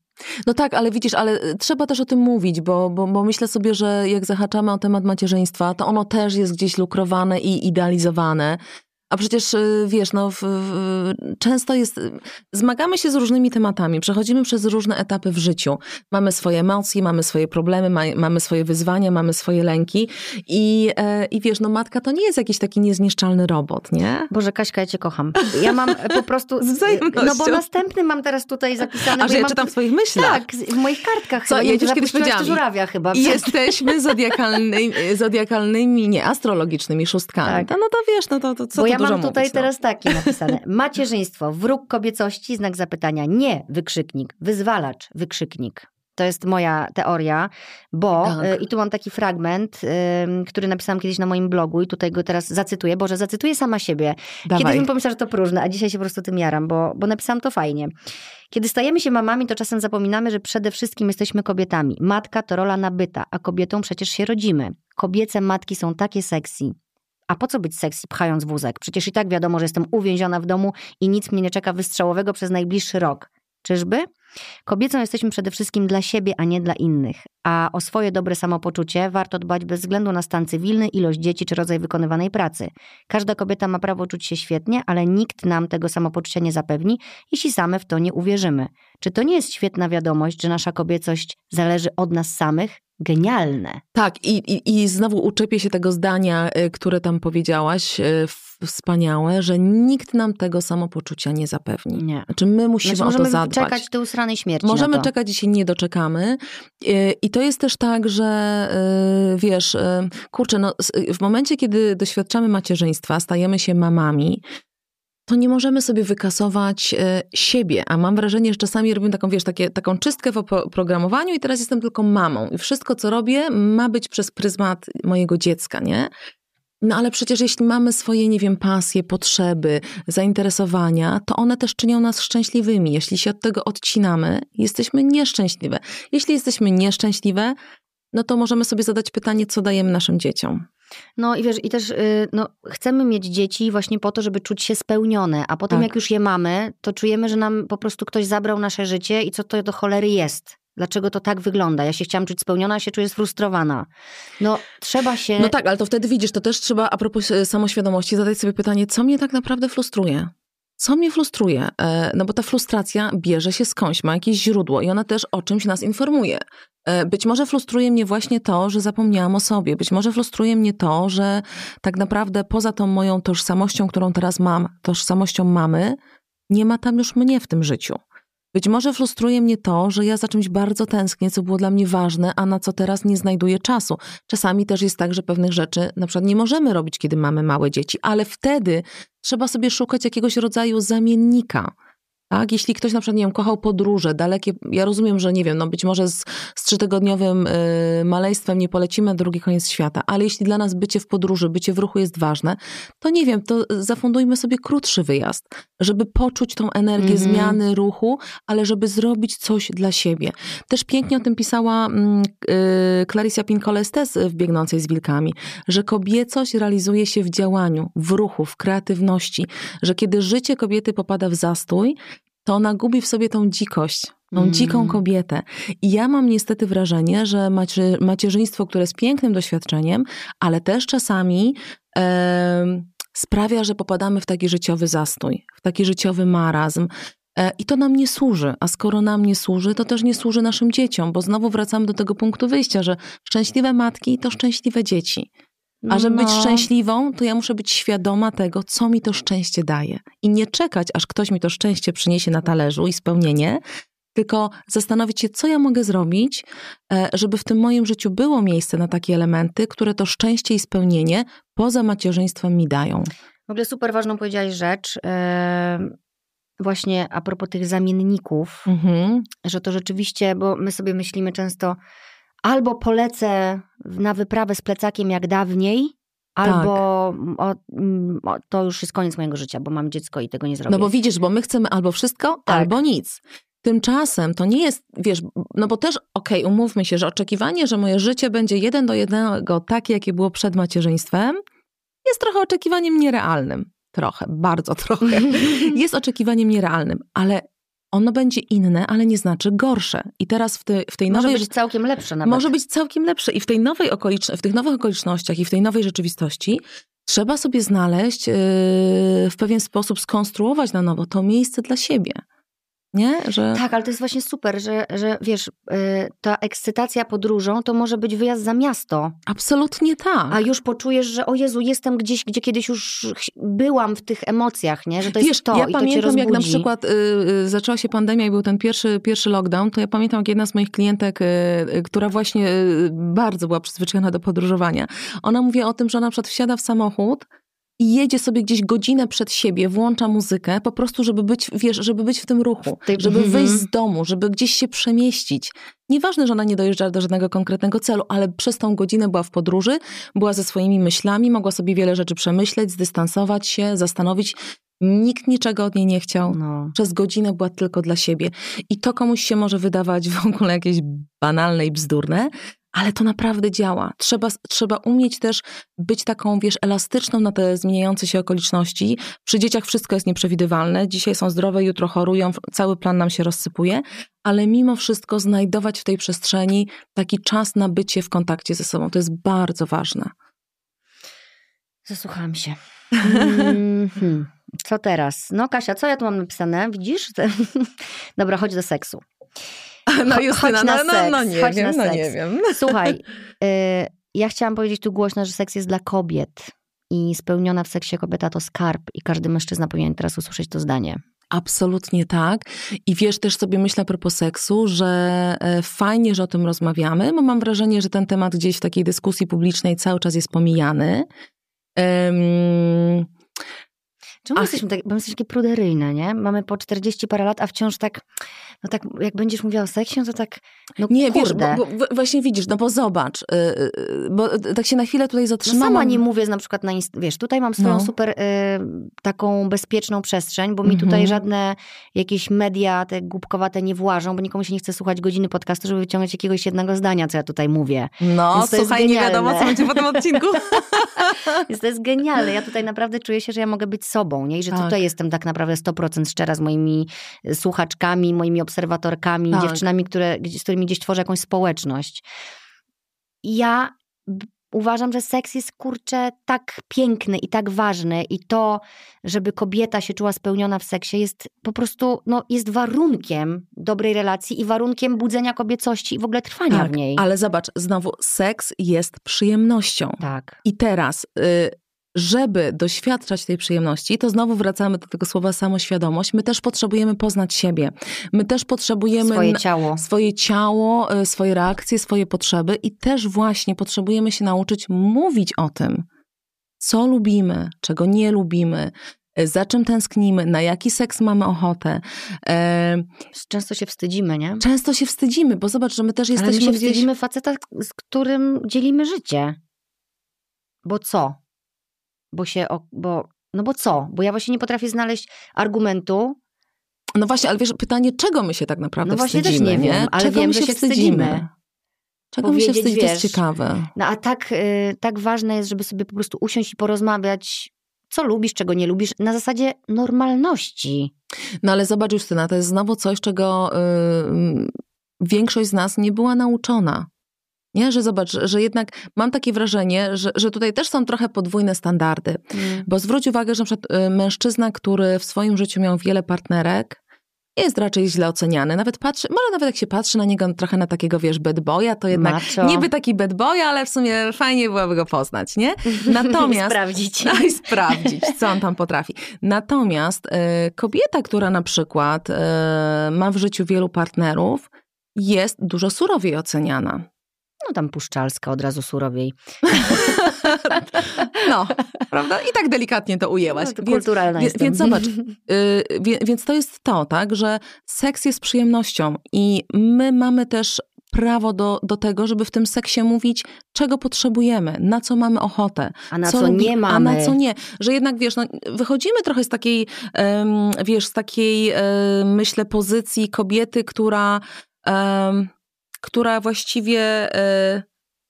No tak, ale widzisz, ale y, trzeba też o tym mówić, bo, bo, bo myślę sobie, że jak zahaczamy o temat macierzyństwa, to ono też jest gdzieś lukrowane i idealizowane. A przecież y, wiesz, no, w, w, często jest. Zmagamy się z różnymi tematami, przechodzimy przez różne etapy w życiu. Mamy swoje emocje, mamy swoje problemy, ma, mamy swoje wyzwania, mamy swoje lęki. I, e, I wiesz, no, matka to nie jest jakiś taki niezniszczalny robot, nie? Boże, Kaśka, ja cię kocham. Ja mam po prostu... Z. No bo następny mam teraz tutaj zapisany. A że ja mam, czytam w swoich myślach. Tak, w moich kartkach. Co, chyba, ja już kiedyś powiedziałam. żurawia chyba. I jesteśmy zodiakalnymi, zodiakalnymi, nie, astrologicznymi szóstkami. Tak. To, no to wiesz, no to, to co Bo ja dużo mam tutaj mówić, no. teraz takie napisane. Macierzyństwo, wróg kobiecości, znak zapytania. Nie, wykrzyknik. Wyzwalacz, wykrzyknik. To jest moja teoria, bo Tak. y, i tu mam taki fragment, y, który napisałam kiedyś na moim blogu i tutaj go teraz zacytuję. Boże, zacytuję sama siebie. Dawaj. Kiedyś bym pomyślała, że to próżne, a dzisiaj się po prostu tym jaram, bo, bo napisałam to fajnie. Kiedy stajemy się mamami, to czasem zapominamy, że przede wszystkim jesteśmy kobietami. Matka to rola nabyta, a kobietą przecież się rodzimy. Kobiece matki są takie sexy. A po co być sexy pchając wózek? Przecież i tak wiadomo, że jestem uwięziona w domu i nic mnie nie czeka wystrzałowego przez najbliższy rok. Czyżby? Kobiecą jesteśmy przede wszystkim dla siebie, a nie dla innych. A o swoje dobre samopoczucie warto dbać bez względu na stan cywilny, ilość dzieci czy rodzaj wykonywanej pracy. Każda kobieta ma prawo czuć się świetnie, ale nikt nam tego samopoczucia nie zapewni, jeśli same w to nie uwierzymy. Czy to nie jest świetna wiadomość, że nasza kobiecość zależy od nas samych? Genialne. Tak, i, i, i znowu uczepię się tego zdania, y, które tam powiedziałaś, y, wspaniałe, że nikt nam tego samopoczucia nie zapewni. Nie. Znaczy my musimy Znaczy, o możemy to zadbać. czekać do usranej śmierci. Możemy czekać i się nie doczekamy. Y, I to jest też tak, że wiesz, kurczę, no, w momencie, kiedy doświadczamy macierzyństwa, stajemy się mamami, to nie możemy sobie wykasować e, siebie, a mam wrażenie, że czasami robimy taką, wiesz, takie, taką czystkę w oprogramowaniu i teraz jestem tylko mamą i wszystko, co robię, ma być przez pryzmat mojego dziecka, nie? No ale przecież jeśli mamy swoje, nie wiem, pasje, potrzeby, zainteresowania, to one też czynią nas szczęśliwymi. Jeśli się od tego odcinamy, jesteśmy nieszczęśliwe. Jeśli jesteśmy nieszczęśliwe, no to możemy sobie zadać pytanie, co dajemy naszym dzieciom. No i wiesz, i też y, no, chcemy mieć dzieci właśnie po to, żeby czuć się spełnione, a potem Tak. jak już je mamy, to czujemy, że nam po prostu ktoś zabrał nasze życie i co to do cholery jest. Dlaczego to tak wygląda? Ja się chciałam czuć spełniona, a się czuję sfrustrowana. No, trzeba się... No tak, ale to wtedy widzisz, to też trzeba a propos e, samoświadomości zadać sobie pytanie, co mnie tak naprawdę frustruje? Co mnie frustruje? E, No bo ta frustracja bierze się skądś, ma jakieś źródło i ona też o czymś nas informuje. E, Być może frustruje mnie właśnie to, że zapomniałam o sobie. Być może frustruje mnie to, że tak naprawdę poza tą moją tożsamością, którą teraz mam, tożsamością mamy, nie ma tam już mnie w tym życiu. Być może frustruje mnie to, że ja za czymś bardzo tęsknię, co było dla mnie ważne, a na co teraz nie znajduję czasu. Czasami też jest tak, że pewnych rzeczy na przykład nie możemy robić, kiedy mamy małe dzieci, ale wtedy trzeba sobie szukać jakiegoś rodzaju zamiennika. Tak? Jeśli ktoś na przykład, nie wiem, kochał podróże, dalekie, ja rozumiem, że nie wiem, no być może z, z trzytygodniowym y, maleństwem nie polecimy na drugi koniec świata, ale jeśli dla nas bycie w podróży, bycie w ruchu jest ważne, to nie wiem, to zafundujmy sobie krótszy wyjazd, żeby poczuć tą energię Mhm. zmiany ruchu, ale żeby zrobić coś dla siebie. Też pięknie o tym pisała mm, y, Clarissa Pinkola-Estes w Biegnącej z wilkami, że kobiecość realizuje się w działaniu, w ruchu, w kreatywności, że kiedy życie kobiety popada w zastój, to ona gubi w sobie tą dzikość, tą Mm. dziką kobietę. I ja mam niestety wrażenie, że macie, macierzyństwo, które jest pięknym doświadczeniem, ale też czasami em, sprawia, że popadamy w taki życiowy zastój, w taki życiowy marazm. E, I to nam nie służy, a skoro nam nie służy, to też nie służy naszym dzieciom, bo znowu wracamy do tego punktu wyjścia, że szczęśliwe matki to szczęśliwe dzieci. A żeby być No. szczęśliwą, to ja muszę być świadoma tego, co mi to szczęście daje. I nie czekać, aż ktoś mi to szczęście przyniesie na talerzu i spełnienie, tylko zastanowić się, co ja mogę zrobić, e, żeby w tym moim życiu było miejsce na takie elementy, które to szczęście i spełnienie poza macierzyństwem mi dają. W ogóle super ważną powiedziałaś rzecz, e, właśnie a propos tych zamienników, Mhm. że to rzeczywiście, bo my sobie myślimy często, albo polecę na wyprawę z plecakiem jak dawniej, albo o, mm, o, to już jest koniec mojego życia, bo mam dziecko i tego nie zrobię. No bo widzisz, bo my chcemy albo wszystko, Tak. albo nic. Tymczasem to nie jest, wiesz, no bo też, okej, umówmy się, że oczekiwanie, że moje życie będzie jeden do jednego takie, jakie było przed macierzyństwem, jest trochę oczekiwaniem nierealnym. Trochę, bardzo trochę. Jest oczekiwaniem nierealnym, ale ono będzie inne, ale nie znaczy gorsze. I teraz w, te, w tej Może nowej... być całkiem lepsze nawet. Może być całkiem lepsze. I w, tej nowej okolicz... w tych nowych okolicznościach i w tej nowej rzeczywistości trzeba sobie znaleźć, yy, w pewien sposób skonstruować na nowo to miejsce dla siebie. Nie? Że... Tak, ale to jest właśnie super, że, że wiesz, y, ta ekscytacja podróżą to może być wyjazd za miasto, Absolutnie tak. a już poczujesz, że o Jezu, jestem gdzieś, gdzie kiedyś już byłam w tych emocjach, nie? Że to Wiesz, jest to ja i to cię pamiętam, rozbudzi. jak na przykład y, y, zaczęła się pandemia i był ten pierwszy, pierwszy lockdown, to ja pamiętam, jak jedna z moich klientek, y, y, która właśnie y, bardzo była przyzwyczajona do podróżowania, ona mówi o tym, że na przykład wsiada w samochód i jedzie sobie gdzieś godzinę przed siebie, włącza muzykę, po prostu, żeby być, wiesz, żeby być w tym ruchu, żeby Mhm. wyjść z domu, żeby gdzieś się przemieścić. Nieważne, że ona nie dojeżdża do żadnego konkretnego celu, ale przez tą godzinę była w podróży, była ze swoimi myślami, mogła sobie wiele rzeczy przemyśleć, zdystansować się, zastanowić. Nikt niczego od niej nie chciał. No. Przez godzinę była tylko dla siebie. I to komuś się może wydawać w ogóle jakieś banalne i bzdurne, ale to naprawdę działa. Trzeba, trzeba umieć też być taką, wiesz, elastyczną na te zmieniające się okoliczności. Przy dzieciach wszystko jest nieprzewidywalne. Dzisiaj są zdrowe, jutro chorują, cały plan nam się rozsypuje, ale mimo wszystko znajdować w tej przestrzeni taki czas na bycie w kontakcie ze sobą. To jest bardzo ważne. Zasłuchałam się. Mhm. Co teraz? No Kasia, co ja tu mam napisane? Widzisz? Dobra, chodź do seksu. No Cho- Justyna, na no, no, no seks, nie chodź wiem, na no seks. nie wiem. Słuchaj, y, ja chciałam powiedzieć tu głośno, że seks jest dla kobiet i spełniona w seksie kobieta to skarb i każdy mężczyzna powinien teraz usłyszeć to zdanie. Absolutnie tak. I wiesz, też sobie myślę a propos seksu, że e, fajnie, że o tym rozmawiamy, bo mam wrażenie, że ten temat gdzieś w takiej dyskusji publicznej cały czas jest pomijany. Em, Czemu Ach. jesteśmy, tak, bo my jesteśmy takie pruderyjne, nie? Mamy po 40 parę lat, a wciąż tak, no tak, jak będziesz mówiła o seksie, no to tak, no nie, wiesz, kurde. bo, bo, właśnie widzisz, no bo zobacz, y, y, bo y, tak się na chwilę tutaj No zatrzymałam. sama nie mówię na przykład na wiesz, tutaj mam swoją No. super y, taką bezpieczną przestrzeń, bo mi Mhm. tutaj żadne jakieś media te głupkowate nie włażą, bo nikomu się nie chce słuchać godziny podcastu, żeby wyciągnąć jakiegoś jednego zdania, co ja tutaj mówię. No, słuchaj, nie wiadomo, co będzie po tym odcinku. Więc to jest genialne. Ja tutaj naprawdę czuję się, że ja mogę być sobą, nie? I że Tak. tutaj jestem tak naprawdę 100% szczera z moimi y, słuchaczkami, moimi obserwatorkami, Tak. dziewczynami, które, z którymi gdzieś tworzę jakąś społeczność. Ja uważam, że seks jest kurczę tak piękny i tak ważny i to, żeby kobieta się czuła spełniona w seksie jest po prostu, no jest warunkiem dobrej relacji i warunkiem budzenia kobiecości i w ogóle trwania tak, w niej. ale zobacz, znowu, seks jest przyjemnością. Tak. I teraz, y, żeby doświadczać tej przyjemności, to znowu wracamy do tego słowa samoświadomość. My też potrzebujemy poznać siebie. My też potrzebujemy Swoje ciało. swoje ciało, y, swoje reakcje, swoje potrzeby i też właśnie potrzebujemy się nauczyć mówić o tym, co lubimy, czego nie lubimy, y, za czym tęsknimy, na jaki seks mamy ochotę. E, Często się wstydzimy, nie? Często się wstydzimy, bo zobacz, że my też Ale my jesteśmy się gdzieś... wstydzimy faceta, z którym dzielimy życie. Bo co? Bo się, bo, no bo co? Bo ja właśnie nie potrafię znaleźć argumentu. No właśnie, ale wiesz, pytanie, czego my się tak naprawdę No właśnie też wstydzimy, nie wiem, ale czego wiem, my że się się wstydzimy? wstydzimy. Czego my się Powiedzieć, wstydzimy, to jest wiesz, ciekawe. No a tak, y, tak ważne jest, żeby sobie po prostu usiąść i porozmawiać, co lubisz, czego nie lubisz, na zasadzie normalności. No ale zobacz Justyna, to jest znowu coś, czego y, większość z nas nie była nauczona. Nie, że zobacz, że jednak mam takie wrażenie, że, że tutaj też są trochę podwójne standardy. Bo zwróć uwagę, że na przykład y, mężczyzna, który w swoim życiu miał wiele partnerek, jest raczej źle oceniany. Nawet patrzy, może nawet jak się patrzy na niego trochę na takiego, wiesz, bad boya, to jednak Macho. niby taki bad boy, ale w sumie fajnie byłoby go poznać, nie? Natomiast... sprawdzić. No i sprawdzić, co on tam potrafi. Natomiast y, kobieta, która na przykład y, ma w życiu wielu partnerów, jest dużo surowiej oceniana. No tam puszczalska od razu surowiej. No, prawda? I tak delikatnie to ujęłaś. No, to więc, kulturalna jestem. więc zobacz, y, wie, więc to jest to, tak, że seks jest przyjemnością i my mamy też prawo do, do tego, żeby w tym seksie mówić, czego potrzebujemy, na co mamy ochotę. A na co, lubi- nie mamy. A na co nie. Że jednak, wiesz, no, wychodzimy trochę z takiej, wiesz, z takiej, myślę, pozycji kobiety, która, która właściwie, e,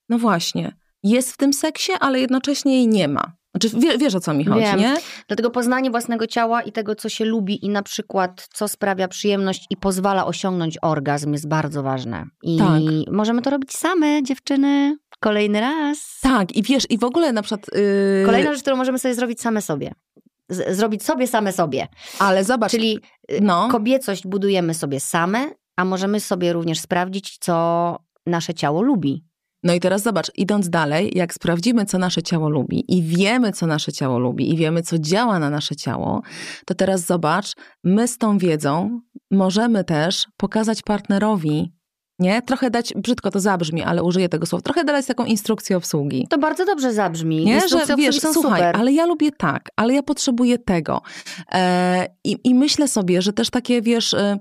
no właśnie, jest w tym seksie, ale jednocześnie jej nie ma. Znaczy, wie, wiesz o co mi chodzi, Wiem. nie? Dlatego poznanie własnego ciała i tego, co się lubi i na przykład co sprawia przyjemność i pozwala osiągnąć orgazm jest bardzo ważne. I Tak. możemy to robić same, dziewczyny. Kolejny raz. Tak, i wiesz, i w ogóle na przykład... Yy, Kolejna rzecz, którą możemy sobie zrobić same sobie. Z- zrobić sobie same sobie. Ale zobacz, Czyli y, no, kobiecość budujemy sobie same, a możemy sobie również sprawdzić, co nasze ciało lubi. no i teraz zobacz, idąc dalej, jak sprawdzimy, co nasze ciało lubi i wiemy, co nasze ciało lubi i wiemy, co działa na nasze ciało, to teraz zobacz, my z tą wiedzą możemy też pokazać partnerowi, nie? Trochę dać, brzydko to zabrzmi, ale użyję tego słowa, trochę dać taką instrukcję obsługi. To bardzo dobrze zabrzmi. Nie, Instrukcje że wiesz, są słuchaj, super. ale ja lubię tak, ale ja potrzebuję tego. E, i, I myślę sobie, że też takie, wiesz, e,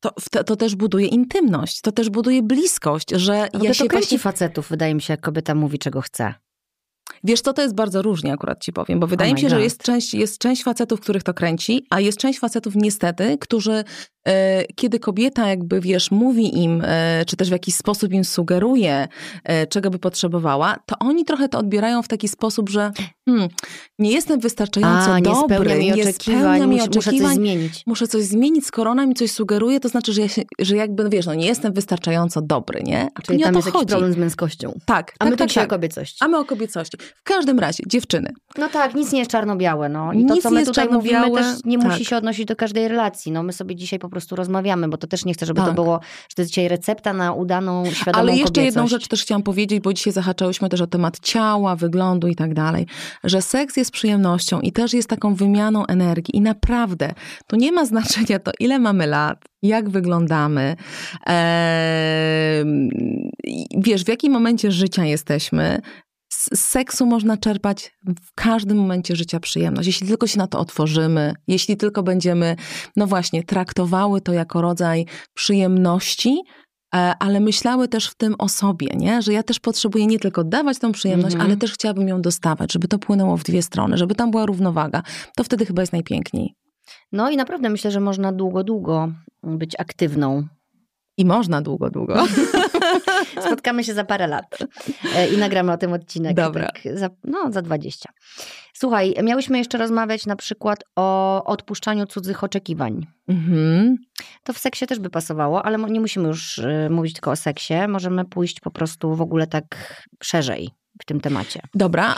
to, to też buduje intymność, to też buduje bliskość, że No ja to się kręci właśnie... facetów, wydaje mi się, jak kobieta mówi, czego chce. Wiesz, to to jest bardzo różnie akurat ci powiem, bo wydaje Oh mi się, my że God. jest część, jest część facetów, których to kręci, a jest część facetów niestety, którzy kiedy kobieta jakby, wiesz, mówi im, e, czy też w jakiś sposób im sugeruje, e, czego by potrzebowała, to oni trochę to odbierają w taki sposób, że hmm, nie jestem wystarczająco A, nie dobry, spełnia mi nie oczekiwań, spełnia mi mus- muszę coś oczekiwań, zmienić. muszę coś zmienić, skoro ona mi coś sugeruje, to znaczy, że, ja się, że jakby, wiesz, no nie jestem wystarczająco dobry, nie? A Czyli nie tam o jest to jakiś chodzi. problem z męskością. Tak, A tak, my tak, tak. o kobiecości. A my o kobiecości. W każdym razie, dziewczyny, No tak, nic nie jest czarno-białe. No. I to, Nic co my jest tutaj mówimy, też nie tak. musi się odnosić do każdej relacji. No, my sobie dzisiaj po prostu rozmawiamy, bo to też nie chcę, żeby to Tak. było, że to jest dzisiaj recepta na udaną, świadomą Ale jeszcze kobiecość. jedną rzecz też chciałam powiedzieć, bo dzisiaj zahaczałyśmy też o temat ciała, wyglądu i tak dalej, że seks jest przyjemnością i też jest taką wymianą energii i naprawdę to nie ma znaczenia to, ile mamy lat, jak wyglądamy, i wiesz, w jakim momencie życia jesteśmy. Z seksu można czerpać w każdym momencie życia przyjemność, jeśli tylko się na to otworzymy, jeśli tylko będziemy, no właśnie, traktowały to jako rodzaj przyjemności, e, ale myślały też w tym o sobie, nie? że ja też potrzebuję nie tylko dawać tą przyjemność, Mhm. ale też chciałabym ją dostawać, żeby to płynęło w dwie strony, żeby tam była równowaga. To wtedy chyba jest najpiękniej. No i naprawdę myślę, że można długo, długo być aktywną. I można długo, długo. Spotkamy się za parę lat e, i nagramy o tym odcinek. Dobra. Tak, za, no, za 20. Słuchaj, miałyśmy jeszcze rozmawiać na przykład o odpuszczaniu cudzych oczekiwań. Mhm. To w seksie też by pasowało, ale nie musimy już y, mówić tylko o seksie. Możemy pójść po prostu w ogóle tak szerzej w tym temacie. Dobra,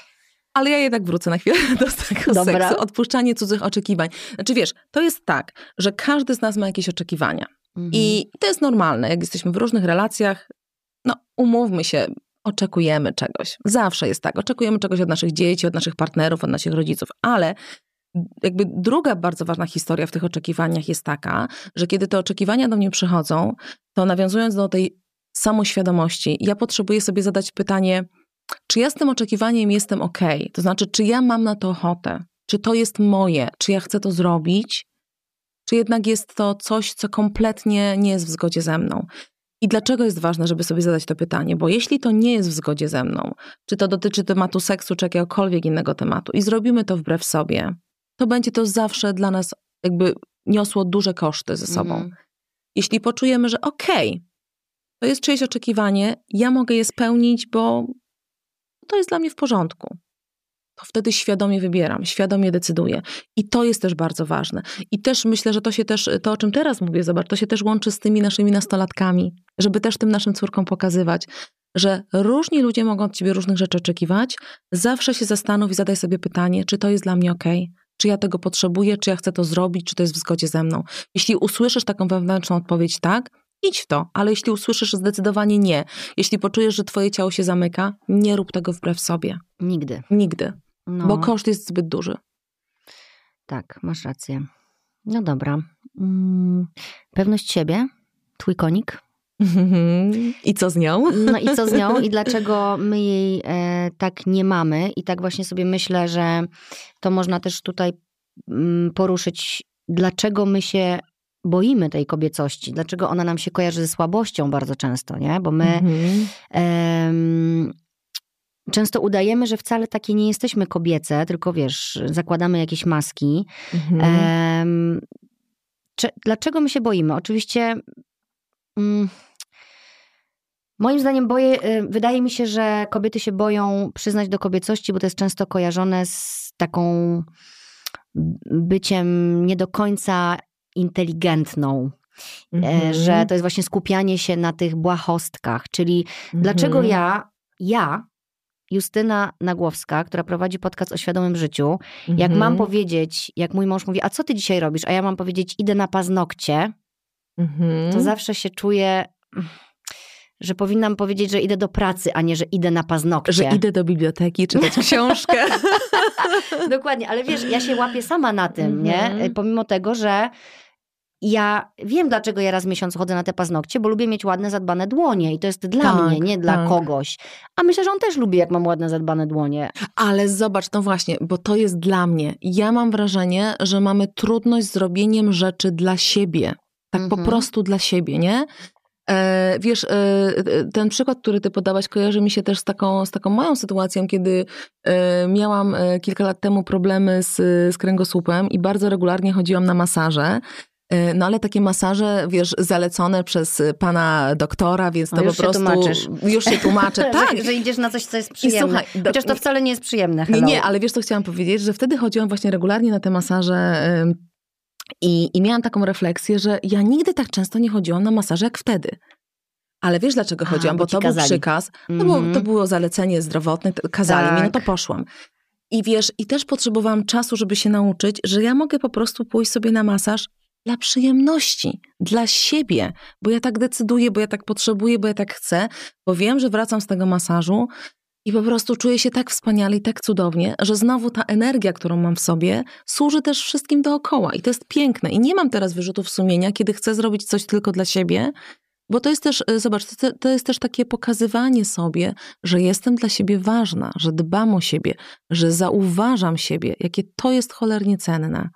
ale ja jednak wrócę na chwilę do tego Dobra. seksu. Odpuszczanie cudzych oczekiwań. Znaczy wiesz, to jest tak, że każdy z nas ma jakieś oczekiwania. Mhm. I to jest normalne, jak jesteśmy w różnych relacjach, no umówmy się, oczekujemy czegoś. Zawsze jest tak, oczekujemy czegoś od naszych dzieci, od naszych partnerów, od naszych rodziców, ale jakby druga bardzo ważna historia w tych oczekiwaniach jest taka, że kiedy te oczekiwania do mnie przychodzą, to nawiązując do tej samoświadomości, ja potrzebuję sobie zadać pytanie, czy ja z tym oczekiwaniem jestem ok? To znaczy, czy ja mam na to ochotę? Czy to jest moje? Czy ja chcę to zrobić? Czy jednak jest to coś, co kompletnie nie jest w zgodzie ze mną? I dlaczego jest ważne, żeby sobie zadać to pytanie? Bo jeśli to nie jest w zgodzie ze mną, czy to dotyczy tematu seksu, czy jakiegokolwiek innego tematu, i zrobimy to wbrew sobie, to będzie to zawsze dla nas jakby niosło duże koszty ze sobą. Mhm. Jeśli poczujemy, że okej, to jest czyjeś oczekiwanie, ja mogę je spełnić, bo to jest dla mnie w porządku. To wtedy świadomie wybieram, świadomie decyduję. I to jest też bardzo ważne. I też myślę, że to się też, to o czym teraz mówię, zobacz, to się też łączy z tymi naszymi nastolatkami, żeby też tym naszym córkom pokazywać, że różni ludzie mogą od ciebie różnych rzeczy oczekiwać. Zawsze się zastanów i zadaj sobie pytanie, czy to jest dla mnie ok, czy ja tego potrzebuję, czy ja chcę to zrobić, czy to jest w zgodzie ze mną. Jeśli usłyszysz taką wewnętrzną odpowiedź tak, idź w to, ale jeśli usłyszysz zdecydowanie nie, jeśli poczujesz, że twoje ciało się zamyka, nie rób tego wbrew sobie. Nigdy. Nigdy. No, Bo koszt jest zbyt duży. Tak, masz rację. No dobra. Mm, pewność siebie, twój konik. I co z nią? No i co z nią i dlaczego my jej e, tak nie mamy. I tak właśnie sobie myślę, że to można też tutaj mm, poruszyć, dlaczego my się boimy tej kobiecości, dlaczego ona nam się kojarzy ze słabością bardzo często, nie? Bo my Mhm. em, często udajemy, że wcale takie nie jesteśmy kobiece, tylko wiesz, zakładamy jakieś maski. Mhm. Em, czy, dlaczego my się boimy? Oczywiście. Mm, moim zdaniem boję, y, wydaje mi się, że kobiety się boją przyznać do kobiecości, bo to jest często kojarzone z taką byciem nie do końca inteligentną. E, Mhm. Że to jest właśnie skupianie się na tych błahostkach. Czyli dlaczego Mhm. ja, ja, Justyna Nagłowska, która prowadzi podcast o świadomym życiu, jak Mhm. mam powiedzieć, jak mój mąż mówi, a co ty dzisiaj robisz? A ja mam powiedzieć, idę na paznokcie, Mhm. to zawsze się czuję, że powinnam powiedzieć, że idę do pracy, a nie, że idę na paznokcie. Że idę do biblioteki czytać książkę. Dokładnie, ale wiesz, ja się łapię sama na tym, nie? Mhm. Pomimo tego, że ja wiem, dlaczego ja raz w miesiąc chodzę na te paznokcie, bo lubię mieć ładne, zadbane dłonie i to jest dla Tak, mnie, nie dla tak. kogoś. A myślę, że on też lubi, jak mam ładne, zadbane dłonie. Ale zobacz, no właśnie, bo to jest dla mnie. Ja mam wrażenie, że mamy trudność z robieniem rzeczy dla siebie. Tak po Mhm. prostu dla siebie, nie? E, wiesz, e, ten przykład, który ty podałaś, kojarzy mi się też z taką, z taką moją sytuacją, kiedy e, miałam e, kilka lat temu problemy z, z kręgosłupem i bardzo regularnie chodziłam na masaże. E, No ale takie masaże, wiesz, zalecone przez pana doktora, więc to O, już po prostu... tłumaczysz. Już się tłumaczę, tak. że, że idziesz na coś, co jest I przyjemne. słuchaj, do- Chociaż to wcale nie jest przyjemne. nie, Hello. nie, ale wiesz, co chciałam powiedzieć, że wtedy chodziłam właśnie regularnie na te masaże i, i miałam taką refleksję, że ja nigdy tak często nie chodziłam na masaże jak wtedy. Ale wiesz, dlaczego A, chodziłam? bo Bo ci to był kazali. przykaz, to, było, Mhm. to było zalecenie zdrowotne, kazali mi, no to Tak. poszłam. I wiesz, i też potrzebowałam czasu, żeby się nauczyć, że ja mogę po prostu pójść sobie na masaż dla przyjemności, dla siebie, bo ja tak decyduję, bo ja tak potrzebuję, bo ja tak chcę, bo wiem, że wracam z tego masażu i po prostu czuję się tak wspaniale i tak cudownie, że znowu ta energia, którą mam w sobie, służy też wszystkim dookoła. I to jest piękne. I nie mam teraz wyrzutów sumienia, kiedy chcę zrobić coś tylko dla siebie, bo to jest też, y, zobacz, to, jest też takie pokazywanie sobie, że jestem dla siebie ważna, że dbam o siebie, że zauważam siebie, jakie to jest cholernie cenne.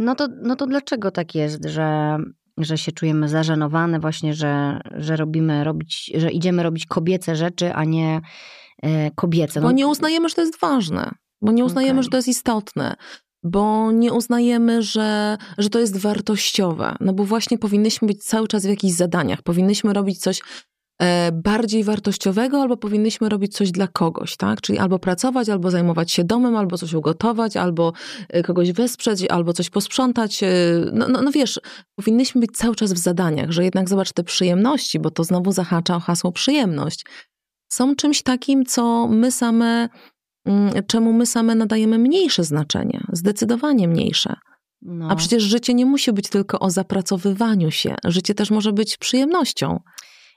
No to, no to dlaczego tak jest, że, że się czujemy zażenowane właśnie, że, że robimy robić, że idziemy robić kobiece rzeczy, a nie e, kobiece? Bo No, nie uznajemy, że to jest ważne, bo nie uznajemy, Okej. że to jest istotne, bo nie uznajemy, że, że to jest wartościowe. No bo właśnie powinnyśmy być cały czas w jakichś zadaniach, powinnyśmy robić coś bardziej wartościowego, albo powinnyśmy robić coś dla kogoś, tak? Czyli albo pracować, albo zajmować się domem, albo coś ugotować, albo e, kogoś wesprzeć, albo coś posprzątać. e, No, no, no wiesz, powinnyśmy być cały czas w zadaniach, że jednak zobacz te przyjemności, bo to znowu zahacza o hasło przyjemność. Są czymś takim, co my same mm, czemu my same nadajemy mniejsze znaczenie, zdecydowanie mniejsze. no. A przecież życie nie musi być tylko o zapracowywaniu się. Życie też może być przyjemnością.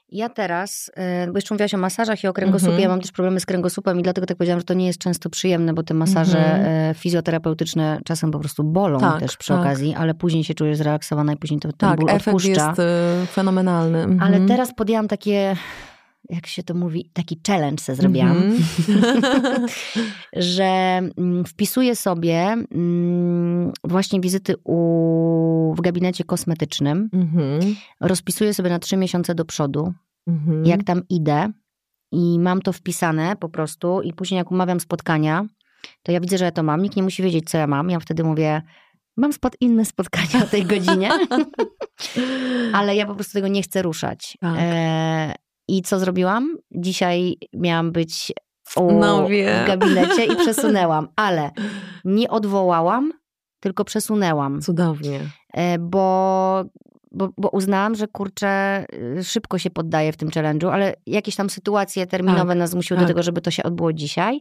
Ja teraz, e, bo jeszcze mówiłaś o masażach i o kręgosłupie, Mhm. ja mam też problemy z kręgosłupem i dlatego tak powiedziałam, że to nie jest często przyjemne, bo te masaże Mhm. e, fizjoterapeutyczne czasem po prostu bolą Tak, też przy tak. okazji, ale później się czujesz zrelaksowana i później to ten Tak, ból efekt odpuszcza. jest y, fenomenalny. Mhm. Ale teraz podjęłam takie, jak się to mówi, taki challenge se zrobiłam, Mhm. że mm, wpisuję sobie mm, właśnie wizyty u, w gabinecie kosmetycznym, Mhm. rozpisuję sobie na trzy miesiące do przodu, Mhm. jak tam idę i mam to wpisane po prostu i później jak umawiam spotkania, to ja widzę, że ja to mam, nikt nie musi wiedzieć, co ja mam. Ja wtedy mówię, mam spod, inne spotkania o tej godzinie, ale ja po prostu tego nie chcę ruszać. Tak. E, I co zrobiłam? Dzisiaj miałam być u, No w gabinecie i przesunęłam, ale nie odwołałam, tylko przesunęłam, Cudownie. e, bo, bo, bo uznałam, że kurczę, y, szybko się poddaję w tym challenge'u, ale jakieś tam sytuacje terminowe Tak, nas zmusiły tak. do tego, żeby to się odbyło dzisiaj.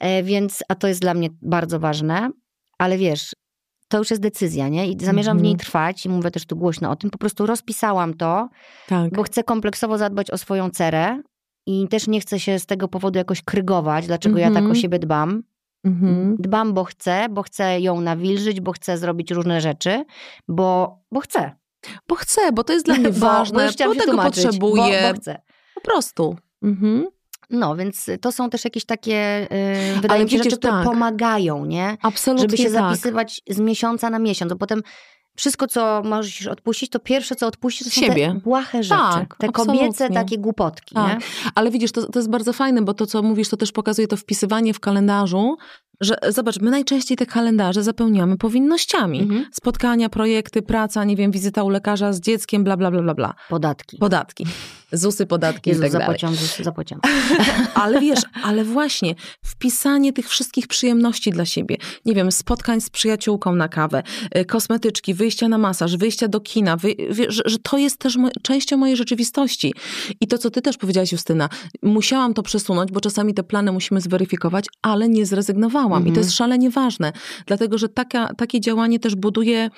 E, Więc, a to jest dla mnie bardzo ważne. ale wiesz, to już jest decyzja, nie? I zamierzam w niej Mhm. trwać i mówię też tu głośno o tym. Po prostu rozpisałam to, Tak. bo chcę kompleksowo zadbać o swoją cerę i też nie chcę się z tego powodu jakoś krygować, dlaczego ja tak Mhm. o siebie dbam. Mhm. Dbam, bo chcę, bo chcę ją nawilżyć, bo chcę zrobić różne rzeczy, bo, bo chcę. Bo chcę, bo to jest dla mnie Bo- bo ważne, bo się tego tłumaczyć, potrzebuję. Bo, bo chcę. Po prostu. Mhm. No, więc to są też jakieś takie, yy, wydaje mi się, rzeczy, które tak. pomagają, nie? Absolutnie Żeby się tak. zapisywać z miesiąca na miesiąc, bo potem wszystko, co możesz odpuścić, to pierwsze, co odpuścisz, to są Siebie. te błahe rzeczy. Tak, te kobiece absolutnie. takie głupotki, Tak. Ale widzisz, to, to jest bardzo fajne, bo to, co mówisz, to też pokazuje to wpisywanie w kalendarzu, że zobacz, my najczęściej te kalendarze zapełniamy powinnościami. Mhm. Spotkania, projekty, praca, nie wiem, wizyta u lekarza z dzieckiem, bla, bla, bla, bla. Podatki. Podatki. ZUSy, podatki Jezu, i tak dalej. zapłaciłam, zapłaciłam. Ale wiesz, ale właśnie wpisanie tych wszystkich przyjemności dla siebie. Nie wiem, spotkań z przyjaciółką na kawę, y, kosmetyczki, wyjścia na masaż, wyjścia do kina, wy, wie, że, że to jest też mo- częścią mojej rzeczywistości. I to, co ty też powiedziałaś, Justyna, musiałam to przesunąć, bo czasami te plany musimy zweryfikować, ale nie zrezygnowałam. I to Mhm. jest szalenie ważne, dlatego że taka, takie działanie też buduje,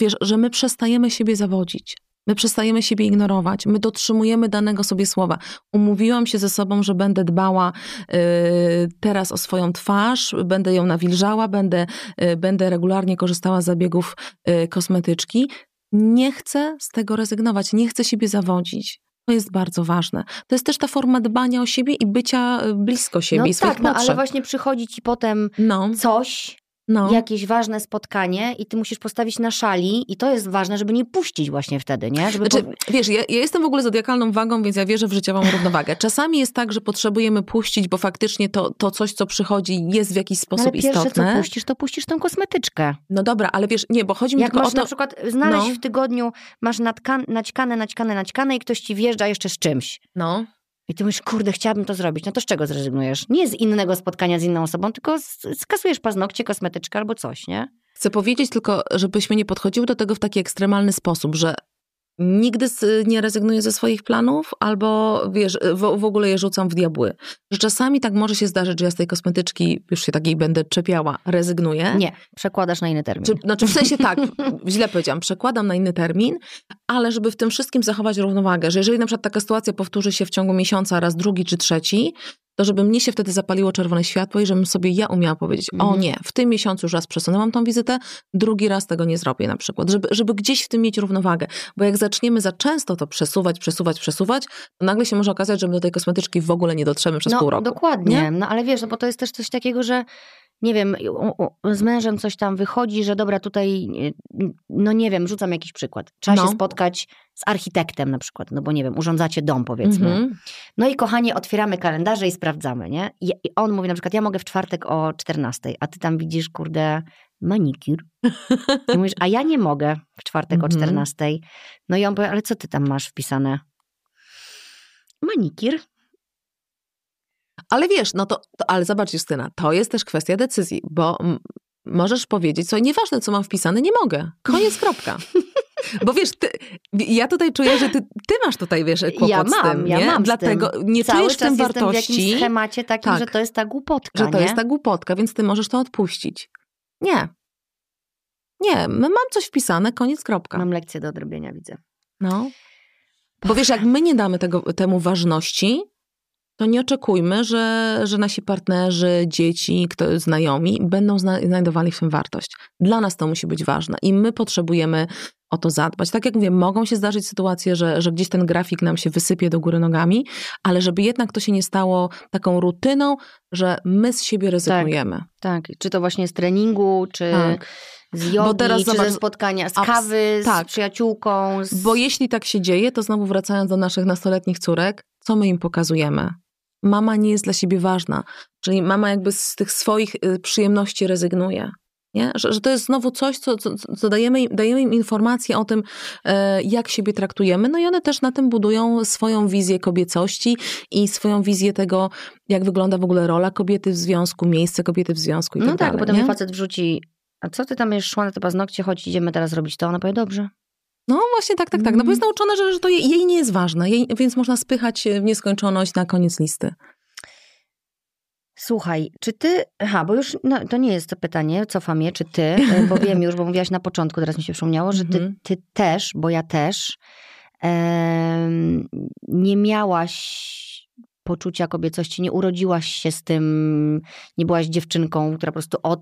wiesz, że my przestajemy siebie zawodzić. My przestajemy siebie ignorować, my dotrzymujemy danego sobie słowa. Umówiłam się ze sobą, że będę dbała y, teraz o swoją twarz, będę ją nawilżała, będę, y, będę regularnie korzystała z zabiegów y, kosmetyczki. Nie chcę z tego rezygnować, nie chcę siebie zawodzić. To jest bardzo ważne. To jest też ta forma dbania o siebie i bycia y, blisko siebie No i swoich tak, no ale właśnie przychodzi ci potem No, coś, no. jakieś ważne spotkanie i ty musisz postawić na szali i to jest ważne, żeby nie puścić właśnie wtedy, nie? Żeby Znaczy, po... wiesz, ja, ja jestem w ogóle zodiakalną wagą, więc ja wierzę w życiową równowagę. Czasami jest tak, że potrzebujemy puścić, bo faktycznie to, to coś, co przychodzi, jest w jakiś No sposób ale pierwsze, istotne. co puścisz, to puścisz tą kosmetyczkę. No dobra, ale wiesz, nie, bo chodzi mi Jak tylko masz o to... na przykład znaleźć No. w tygodniu, masz natkan, naćkane, naćkane, naćkane i ktoś ci wjeżdża jeszcze z czymś. No, I ty mówisz, kurde, chciałabym to zrobić. No to z czego zrezygnujesz? Nie z innego spotkania z inną osobą, tylko skasujesz paznokcie, kosmetyczkę albo coś, nie? chcę powiedzieć tylko, żebyśmy nie podchodziły do tego w taki ekstremalny sposób, że nigdy nie rezygnuję ze swoich planów, albo wiesz, w, w ogóle je rzucam w diabły. Że czasami tak może się zdarzyć, że ja z tej kosmetyczki, już się takiej będę czepiała, rezygnuję. Nie, przekładasz na inny termin. Czy, znaczy w sensie tak, źle powiedziałam, przekładam na inny termin, ale żeby w tym wszystkim zachować równowagę, że jeżeli na przykład taka sytuacja powtórzy się w ciągu miesiąca raz drugi czy trzeci, to żeby mnie się wtedy zapaliło czerwone światło i żebym sobie ja umiała powiedzieć, o Mhm. nie, w tym miesiącu już raz przesunęłam tą wizytę, drugi raz tego nie zrobię na przykład, żeby, żeby gdzieś w tym mieć równowagę, bo jak zaczniemy za często to przesuwać, przesuwać, przesuwać, to nagle się może okazać, że my do tej kosmetyczki w ogóle nie dotrzemy przez no, pół roku. dokładnie. nie? No ale wiesz, no bo to jest też coś takiego, że nie wiem, z mężem coś tam wychodzi, że dobra, tutaj, no nie wiem, rzucam jakiś przykład. Trzeba No. się spotkać z architektem na przykład, no bo nie wiem, urządzacie dom powiedzmy. Mhm. No i kochanie, otwieramy kalendarze i sprawdzamy, nie? I, on mówi na przykład, ja mogę w czwartek o 14, a ty tam widzisz, kurde, manikir. I mówisz, a ja nie mogę w czwartek o Mhm. 14. No i on powie, ale co ty tam masz wpisane? Manikir. Ale wiesz, no to, to, ale zobacz Justyna, to jest też kwestia decyzji, bo możesz powiedzieć, co nieważne, co mam wpisane, nie mogę. Koniec, kropka. Bo wiesz, ty, ja tutaj czuję, że ty, ty masz tutaj, wiesz, kłopot ja z mam, tym, ja nie? mam z Dlatego nie Cały czujesz w czas tym jestem w wartości, jakimś schemacie takim, Tak. że to jest ta głupotka, że to nie? jest ta głupotka, więc ty możesz to odpuścić. Nie. Nie, mam coś wpisane, koniec, kropka. Mam lekcję do odrobienia, widzę. No. Bo wiesz, jak my nie damy tego, temu ważności, to nie oczekujmy, że, że nasi partnerzy, dzieci, kto, znajomi będą zna, znajdowali w tym wartość. Dla nas to musi być ważne i my potrzebujemy o to zadbać. Tak jak mówię, mogą się zdarzyć sytuacje, że, że gdzieś ten grafik nam się wysypie do góry nogami, ale żeby jednak to się nie stało taką rutyną, że my z siebie rezygnujemy. Tak, czy to właśnie z treningu, czy Tak. z jogi, teraz czy zobacz, ze spotkania z kawy, z tak. przyjaciółką. Z... Bo jeśli tak się dzieje, to znowu wracając do naszych nastoletnich córek, co my im pokazujemy? Mama nie jest dla siebie ważna. Czyli mama jakby z tych swoich y, przyjemności rezygnuje. Nie? Że, że to jest znowu coś, co, co, co dajemy, im- dajemy im informacje o tym, e, jak siebie traktujemy, no i one też na tym budują swoją wizję kobiecości i swoją wizję tego, jak wygląda w ogóle rola kobiety w związku, miejsce kobiety w związku i no tak tak, dalej. potem nie? facet wrzuci, a co ty tam jeszcze szła na te paznokcie, chodź, idziemy teraz robić to. Ona powie, dobrze. No właśnie tak, tak, tak. No bo Mm. jest nauczona, że, że to jej, jej nie jest ważne, jej, więc można spychać w nieskończoność na koniec listy. Słuchaj, czy ty, aha, bo już no, to nie jest to pytanie, cofam je, czy ty, e, bo wiem już, bo mówiłaś na początku, teraz mi się przypomniało, że ty, Mhm. ty też, bo ja też, nie miałaś poczucia kobiecości, nie urodziłaś się z tym, nie byłaś dziewczynką, która po prostu od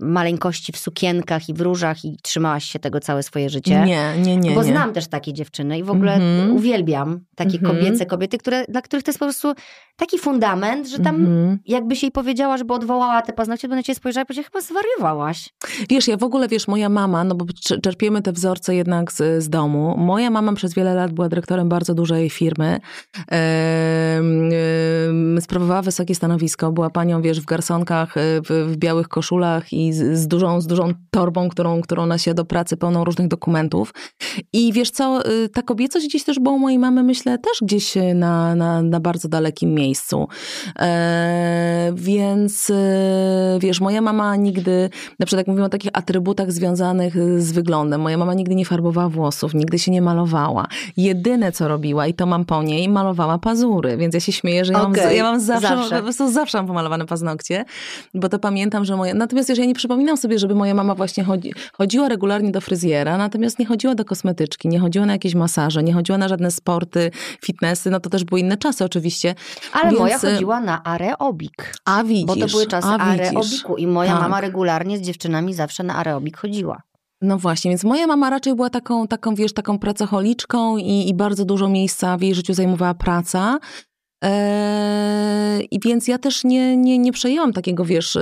maleńkości w sukienkach i w różach i trzymałaś się tego całe swoje życie. Nie, nie, nie. Bo nie. znam też takie dziewczyny i w ogóle Mhm. uwielbiam takie Mhm. kobiece kobiety, które, dla których to jest po prostu taki fundament, że tam Mhm. jakbyś jej powiedziała, żeby odwołała te paznokcie, to by na ciebie spojrzała i powiedziała, chyba zwariowałaś. Wiesz, ja w ogóle, wiesz, moja mama, no bo cz- czerpiemy te wzorce jednak z, z domu. Moja mama przez wiele lat była dyrektorem bardzo dużej firmy. Ehm, em, sprawowała wysokie stanowisko. Była panią, wiesz, w garsonkach, e, w, w białych koszulach i z, z, dużą, z dużą torbą, którą, którą nosi do pracy, pełną różnych dokumentów. I wiesz co, y, ta kobiecość gdzieś też była u mojej mamy, myślę, też gdzieś y, na, na, na bardzo dalekim miejscu. E, więc e, wiesz, moja mama nigdy, na przykład jak mówimy o takich atrybutach związanych y, z wyglądem, moja mama nigdy nie farbowała włosów, nigdy się nie malowała. Jedyne co robiła, i to mam po niej, malowała pazury, więc ja się śmieję, że ja, mam, Okej, ja mam zawsze, zawsze. po prostu zawsze mam pomalowane paznokcie, bo to pamiętam, że moja, natomiast wiesz, ja nie przypominam sobie, żeby moja mama właśnie chodzi, chodziła regularnie do fryzjera, natomiast nie chodziła do kosmetyczki, nie chodziła na jakieś masaże, nie chodziła na żadne sporty, fitnessy, no to też były inne czasy oczywiście. Ale Więc, moja e, chodziła na areobik. A widzisz, Bo to były czasy areobiku i moja Tak. mama regularnie z dziewczynami zawsze na areobik chodziła. No właśnie, więc moja mama raczej była taką, taką wiesz, taką pracocholiczką i, i bardzo dużo miejsca w jej życiu zajmowała praca. Eee, I więc ja też nie, nie, nie przejęłam takiego, wiesz...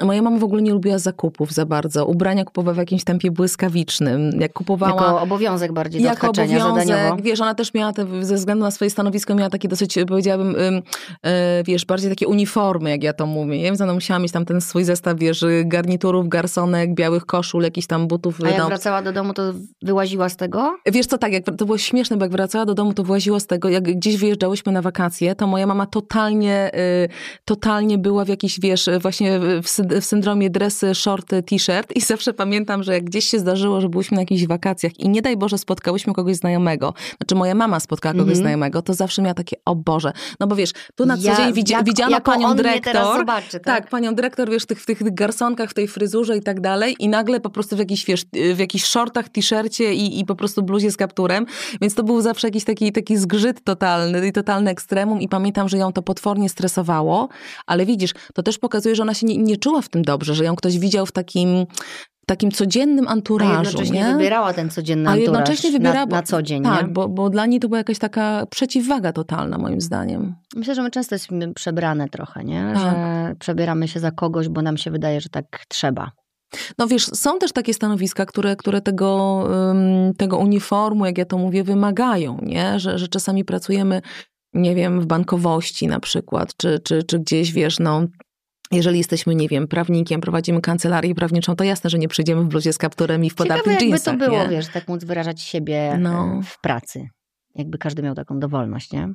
Moja mama w ogóle nie lubiła zakupów za bardzo. Ubrania kupowała w jakimś tempie błyskawicznym. Jak kupowała... Jako obowiązek bardziej do jako odhaczenia zadaniowo. obowiązek, wiesz, ona też miała, te, ze względu na swoje stanowisko, miała takie dosyć, powiedziałabym, ym, e, wiesz, bardziej takie uniformy, jak ja to mówię. Nie wiem, ona musiała mieć tam ten swój zestaw, wiesz, garniturów, garsonek, białych koszul, jakichś tam butów. A jak wracała do domu, to wyłaziła z tego? Wiesz co, tak, jak, to było śmieszne, bo jak wracała do domu, to właziła z tego, jak gdzieś wyjeżdżałyśmy na wakacje, to moja mama totalnie, y, totalnie była w jakiś, wiesz, właśnie w, w syndromie dresy, shorty, t-shirt. I zawsze pamiętam, że jak gdzieś się zdarzyło, że byliśmy na jakichś wakacjach i nie daj Boże spotkałyśmy kogoś znajomego, znaczy moja mama spotkała kogoś Mhm. znajomego, to zawsze miała takie, o Boże, no bo wiesz, tu na co Ja- dzień widzi, jak- widziano panią dyrektor, zobaczy, tak? tak, panią dyrektor, wiesz, w tych, w tych garsonkach, w tej fryzurze i tak dalej. I nagle po prostu w jakichś, wiesz, w jakichś shortach, t-shircie i, i po prostu bluzie z kapturem, więc to był zawsze jakiś taki, taki zgrzyt totalny i totalny ekstremum. I pamiętam, że ją to potwornie stresowało, ale widzisz, to też pokazuje, że ona się nie, nie czuła w tym dobrze, że ją ktoś widział w takim, w takim codziennym A anturażu, jednocześnie nie? wybierała ten codzienny A anturaż jednocześnie wybierała, na, na co dzień, Tak, nie? bo, bo dla niej to była jakaś taka przeciwwaga totalna, moim zdaniem. Myślę, że my często jesteśmy przebrane trochę, nie? Tak. Że przebieramy się za kogoś, bo nam się wydaje, że tak trzeba. No wiesz, są też takie stanowiska, które, które tego, tego uniformu, jak ja to mówię, wymagają, nie? Że, że czasami pracujemy, nie wiem, w bankowości na przykład, czy, czy, czy gdzieś, wiesz, no... Jeżeli jesteśmy, nie wiem, prawnikiem, prowadzimy kancelarię prawniczą, to jasne, że nie przyjdziemy w bluzie z kapturem i w Ciekawe, podatnych jakby jeansach, to było, nie? wiesz, tak móc wyrażać siebie No. w pracy. Jakby każdy miał taką dowolność, nie?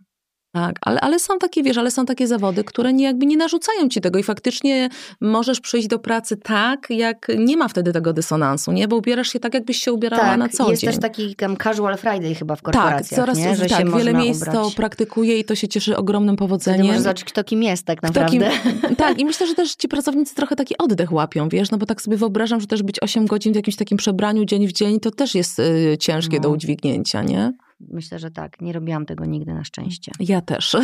Tak, ale, ale są takie, wiesz, ale są takie zawody, które nie, jakby nie narzucają ci tego i faktycznie możesz przyjść do pracy tak, jak nie ma wtedy tego dysonansu, nie? Bo ubierasz się tak, jakbyś się ubierała tak, na co jest dzień. też taki tam casual Friday chyba w Tak, korporacjach, coraz nie? Że tak, się wiele miejsc ubrać. to praktykuje i to się cieszy ogromnym Wtedy powodzeniem. możesz zobaczyć, kto kim jest tak naprawdę. tak, i myślę, że też ci pracownicy trochę taki oddech łapią, wiesz, no bo tak sobie wyobrażam, że też być 8 godzin w jakimś takim przebraniu dzień w dzień, to też jest y, ciężkie No. do udźwignięcia, nie? Myślę, że tak. Nie robiłam tego nigdy na szczęście. Ja też.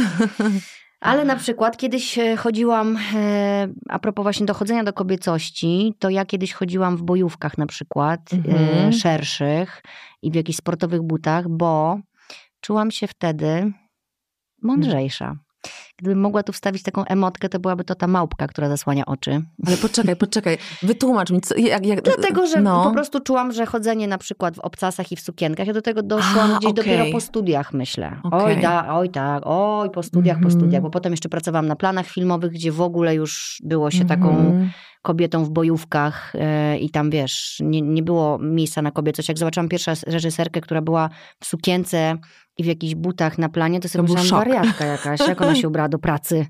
Ale na przykład kiedyś e, chodziłam, e, a propos właśnie dochodzenia do kobiecości, to ja kiedyś chodziłam w bojówkach na przykład, Mhm. e, szerszych i w jakichś sportowych butach, bo czułam się wtedy mądrzejsza. Gdybym mogła tu wstawić taką emotkę, to byłaby to ta małpka, która zasłania oczy. Ale poczekaj, poczekaj, wytłumacz mi, co, jak, jak... Dlatego, że no. po prostu czułam, że chodzenie na przykład w obcasach i w sukienkach, ja do tego doszłam A, gdzieś okej. dopiero po studiach, myślę. Oj, Okej. da, oj tak, oj, po studiach, po Mhm. studiach, bo potem jeszcze pracowałam na planach filmowych, gdzie w ogóle już było się taką Mhm. kobietą w bojówkach e, i tam, wiesz, nie, nie było miejsca na kobiecość. Jak zobaczyłam pierwszą reżyserkę, która była w sukience i w jakichś butach na planie, to sobie To myślałam, wariatka jakaś, jak ona się ubrała do pracy.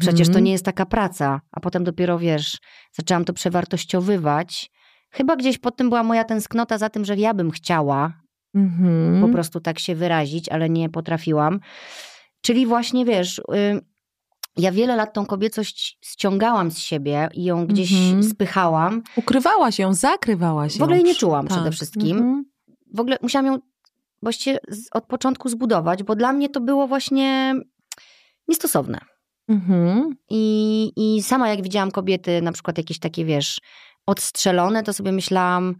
Przecież to Mhm. nie jest taka praca. A potem dopiero, wiesz, zaczęłam to przewartościowywać. Chyba gdzieś pod tym była moja tęsknota za tym, że ja bym chciała Mhm. po prostu tak się wyrazić, ale nie potrafiłam. Czyli właśnie, wiesz, y, ja wiele lat tą kobiecość ściągałam z siebie i ją gdzieś Mhm. spychałam. Ukrywałaś ją, zakrywałaś ją. W ogóle jej nie czułam tak. przede wszystkim. Mhm. W ogóle musiałam ją właściwie od początku zbudować, bo dla mnie to było właśnie niestosowne. Mhm. I, I sama jak widziałam kobiety, na przykład jakieś takie, wiesz, odstrzelone, to sobie myślałam,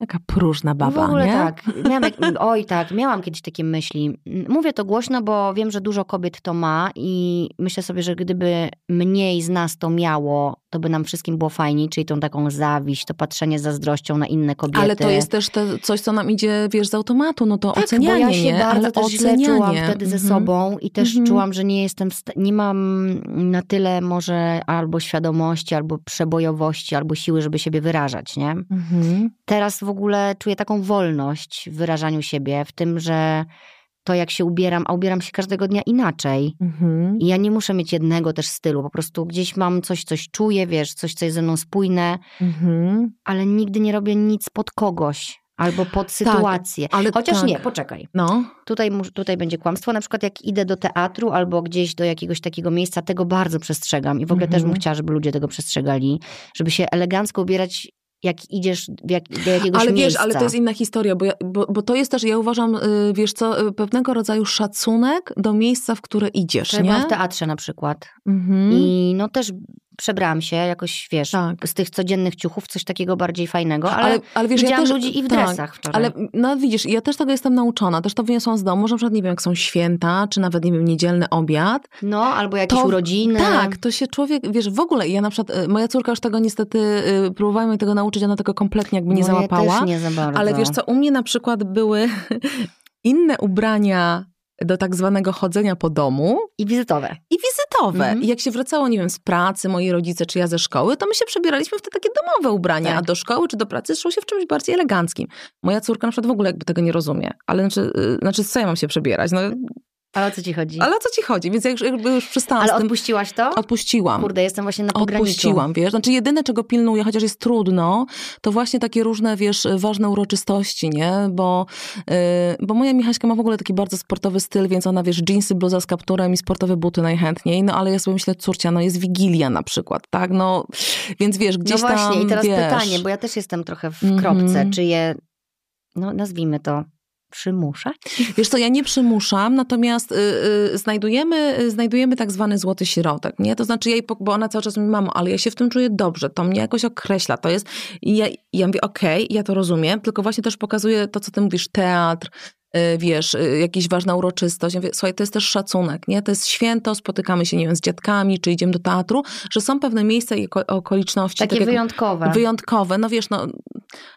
Jaka próżna baba, w ogóle nie? tak. Miałam oj tak, miałam kiedyś takie myśli. Mówię to głośno, bo wiem, że dużo kobiet to ma i myślę sobie, że gdyby mniej z nas to miało, to by nam wszystkim było fajniej, czyli tą taką zawiść, to patrzenie z zazdrością na inne kobiety. Ale to jest też te, coś, co nam idzie, wiesz, z automatu, no to Tak, ocenianie, bo ja się nie? bardzo Ale też źle czułam wtedy ze Mhm. sobą i też Mhm. czułam, że nie jestem, nie mam na tyle może albo świadomości, albo przebojowości, albo siły, żeby siebie wyrażać, nie? Mhm. Teraz w ogóle czuję taką wolność w wyrażaniu siebie, w tym, że to jak się ubieram, a ubieram się każdego dnia inaczej. Mhm. I ja nie muszę mieć jednego też stylu, po prostu gdzieś mam coś, coś czuję, wiesz, coś, co jest ze mną spójne, Mhm. ale nigdy nie robię nic pod kogoś albo pod sytuację. ale Chociaż tak. nie, poczekaj. No. Tutaj, tutaj będzie kłamstwo. Na przykład jak idę do teatru albo gdzieś do jakiegoś takiego miejsca, tego bardzo przestrzegam. I w ogóle Mhm. też bym chciała, żeby ludzie tego przestrzegali. Żeby się elegancko ubierać, jak idziesz jak, do jakiegoś Ale wiesz, miejsca. ale to jest inna historia, bo, ja, bo, bo to jest też, ja uważam, y, wiesz co, y, pewnego rodzaju szacunek do miejsca, w które idziesz, byłam nie? w teatrze na przykład. Mhm. I no też przebrałam się jakoś, wiesz, Tak. z tych codziennych ciuchów, coś takiego bardziej fajnego, ale, ale, ale wiesz, ja widziałam też, ludzi i w tak, dresach wczoraj. Ale no widzisz, ja też tego jestem nauczona, też to wyniosłam z domu, że na przykład nie wiem, jak są święta, czy nawet, nie wiem, niedzielny obiad. No, albo jakieś To- urodziny. Tak, to się człowiek, wiesz, w ogóle, ja na przykład, y, moja córka już tego niestety, y, próbowała mnie tego nauczyć, ona tego kompletnie jakby nie Moje załapała. też nie za bardzo. Ale wiesz co, u mnie na przykład były inne ubrania do tak zwanego chodzenia po domu I wizytowe. i wizytowe. Mhm. I jak się wracało, nie wiem, z pracy, moi rodzice czy ja ze szkoły, to my się przebieraliśmy w te takie domowe ubrania, Tak. a do szkoły czy do pracy szło się w czymś bardziej eleganckim. Moja córka na przykład w ogóle jakby tego nie rozumie. Ale znaczy, y, znaczy co ja mam się przebierać? No, Ale o co ci chodzi? ale o co ci chodzi? Więc ja już, jakby już przestałam Ale odpuściłaś to? Odpuściłam. Kurde, jestem właśnie na pograniczu. Odpuściłam, wiesz. Znaczy jedyne, czego pilnuję, chociaż jest trudno, to właśnie takie różne, wiesz, ważne uroczystości, nie? Bo, yy, bo moja Michaśka ma w ogóle taki bardzo sportowy styl, więc ona, wiesz, jeansy, bluza z kapturem i sportowe buty najchętniej. No ale ja sobie myślę, córcia, no jest Wigilia na przykład, tak? No, więc wiesz, gdzieś no właśnie, tam, i teraz wiesz, pytanie, bo ja też jestem trochę w kropce. Czy je, no nazwijmy to, przymuszać? Wiesz co, ja nie przymuszam, natomiast y, y, znajdujemy, y, znajdujemy tak zwany złoty środek, nie? To znaczy, jej, bo ona cały czas mówi, mamo, ale ja się w tym czuję dobrze, to mnie jakoś określa, to jest... I ja, ja mówię, okej, ja to rozumiem, tylko właśnie też pokazuję to, co ty mówisz, teatr, wiesz, y, jakaś ważna uroczystość. Ja mówię, słuchaj, to jest też szacunek, nie? To jest święto, spotykamy się, nie wiem, z dziadkami, czy idziemy do teatru, że są pewne miejsca i oko- okoliczności... Takie tak wyjątkowe. Wyjątkowe, no wiesz, no,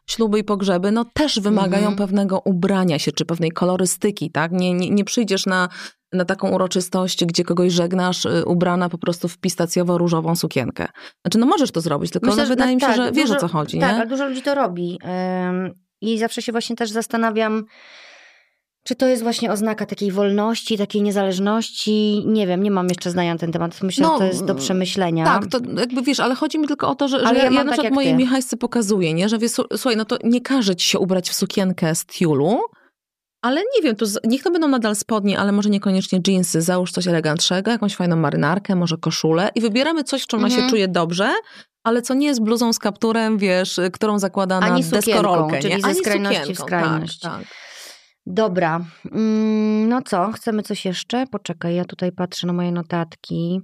śluby i pogrzeby, no też wymagają Mhm. pewnego ubrania się, czy pewnej kolorystyki, tak? Nie, nie, nie przyjdziesz na, na taką uroczystość, gdzie kogoś żegnasz y, ubrana po prostu w pistacjowo-różową sukienkę. Znaczy, no możesz to zrobić, tylko no, wydaje mi się, tak, że wiesz dużo- o co chodzi, Tak, nie? ale dużo ludzi to robi. I zawsze się właśnie też zastanawiam, czy to jest właśnie oznaka takiej wolności, takiej niezależności. Nie wiem, nie mam jeszcze zdania na ten temat. Myślę, No, że to jest do przemyślenia. Tak, to jakby wiesz, ale chodzi mi tylko o to, że, Ale że ja ja, mam na tak przykład mojej ty. Michałce pokazuję, nie? że wiesz, słuchaj, no to nie każe ci się ubrać w sukienkę z tiulu, ale nie wiem, to z, niech to będą nadal spodnie, ale może niekoniecznie jeansy, załóż coś elegantszego, jakąś fajną marynarkę, może koszulę i wybieramy coś, w czym ona Mhm. się czuje dobrze, ale co nie jest bluzą z kapturem, wiesz, którą zakłada na Ani sukienką, deskorolkę. czyli nie? ze Ani skrajności w sukienką, skrajność. Tak, tak. Dobra. Mm, No co, chcemy coś jeszcze? Poczekaj, ja tutaj patrzę na moje notatki.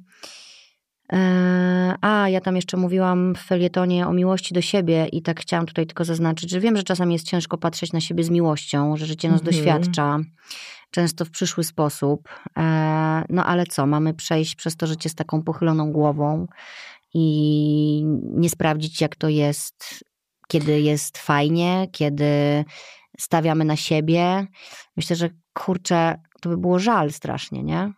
Eee, A, ja tam jeszcze mówiłam w felietonie o miłości do siebie i tak chciałam tutaj tylko zaznaczyć, że wiem, że czasami jest ciężko patrzeć na siebie z miłością, że życie nas Mhm. doświadcza, często w przyszły sposób. Eee, No ale co, mamy przejść przez to życie z taką pochyloną głową i nie sprawdzić, jak to jest, kiedy jest fajnie, kiedy stawiamy na siebie. Myślę, że kurczę, to by było żal strasznie, nie?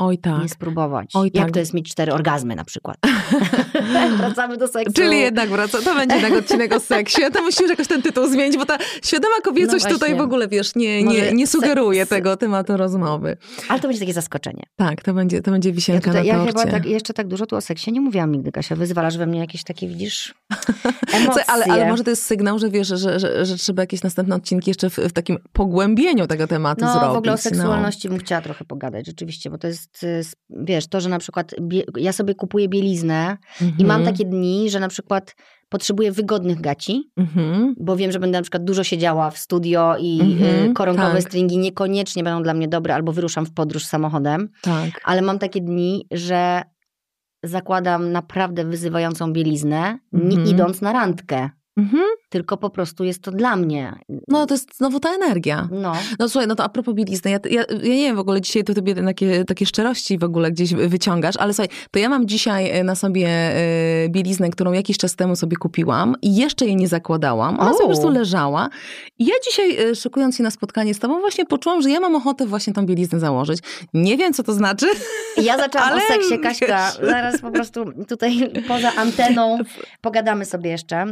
Oj tak. Nie spróbować. Oj, Jak tak. to jest mieć cztery orgazmy na przykład? Wracamy do seksu. Czyli jednak wraca, to będzie jednak odcinek o seksie. To musimy jakoś ten tytuł zmienić, bo ta świadoma kobiecość No tutaj w ogóle, wiesz, nie, nie, nie sugeruje seks- tego tematu rozmowy. Ale to będzie takie zaskoczenie. Tak, to będzie, to będzie Ja, wisienka tutaj, na ja torcie. chyba tak, jeszcze tak dużo tu o seksie nie mówiłam nigdy, Kasia. Wyzwalasz we mnie jakieś takie, widzisz, emocje. Ale, ale może to jest sygnał, że wiesz, że, że, że trzeba jakieś następne odcinki jeszcze w, w takim pogłębieniu tego tematu No, zrobić. w ogóle o no. seksualności bym chciała trochę pogadać, rzeczywiście, bo to jest jest, y, wiesz, to, że na przykład ja sobie kupuję bieliznę i mam Mhm. takie dni, że na przykład potrzebuję wygodnych gaci, Mhm. bo wiem, że będę na przykład dużo siedziała w studio i Mhm, y, koronkowe tak. stringi niekoniecznie będą dla mnie dobre, albo wyruszam w podróż samochodem, Tak. ale mam takie dni, że zakładam naprawdę wyzywającą bieliznę, nie Mhm. idąc na randkę, Mhm. Tylko po prostu jest to dla mnie. No to jest znowu ta energia. No, No słuchaj, no to a propos bielizny, ja, ja, ja nie wiem, w ogóle dzisiaj to tobie takie, takie szczerości w ogóle gdzieś wyciągasz, ale słuchaj, to ja mam dzisiaj e, na sobie e, bieliznę, którą jakiś czas temu sobie kupiłam i jeszcze jej nie zakładałam. Ona O. sobie po prostu leżała. I ja dzisiaj, e, szykując się na spotkanie z tobą, właśnie poczułam, że ja mam ochotę właśnie tą bieliznę założyć. Nie wiem, co to znaczy. Ja zaczęłam Ale o seksie, Kaśka. Zaraz po prostu tutaj poza anteną pogadamy sobie jeszcze.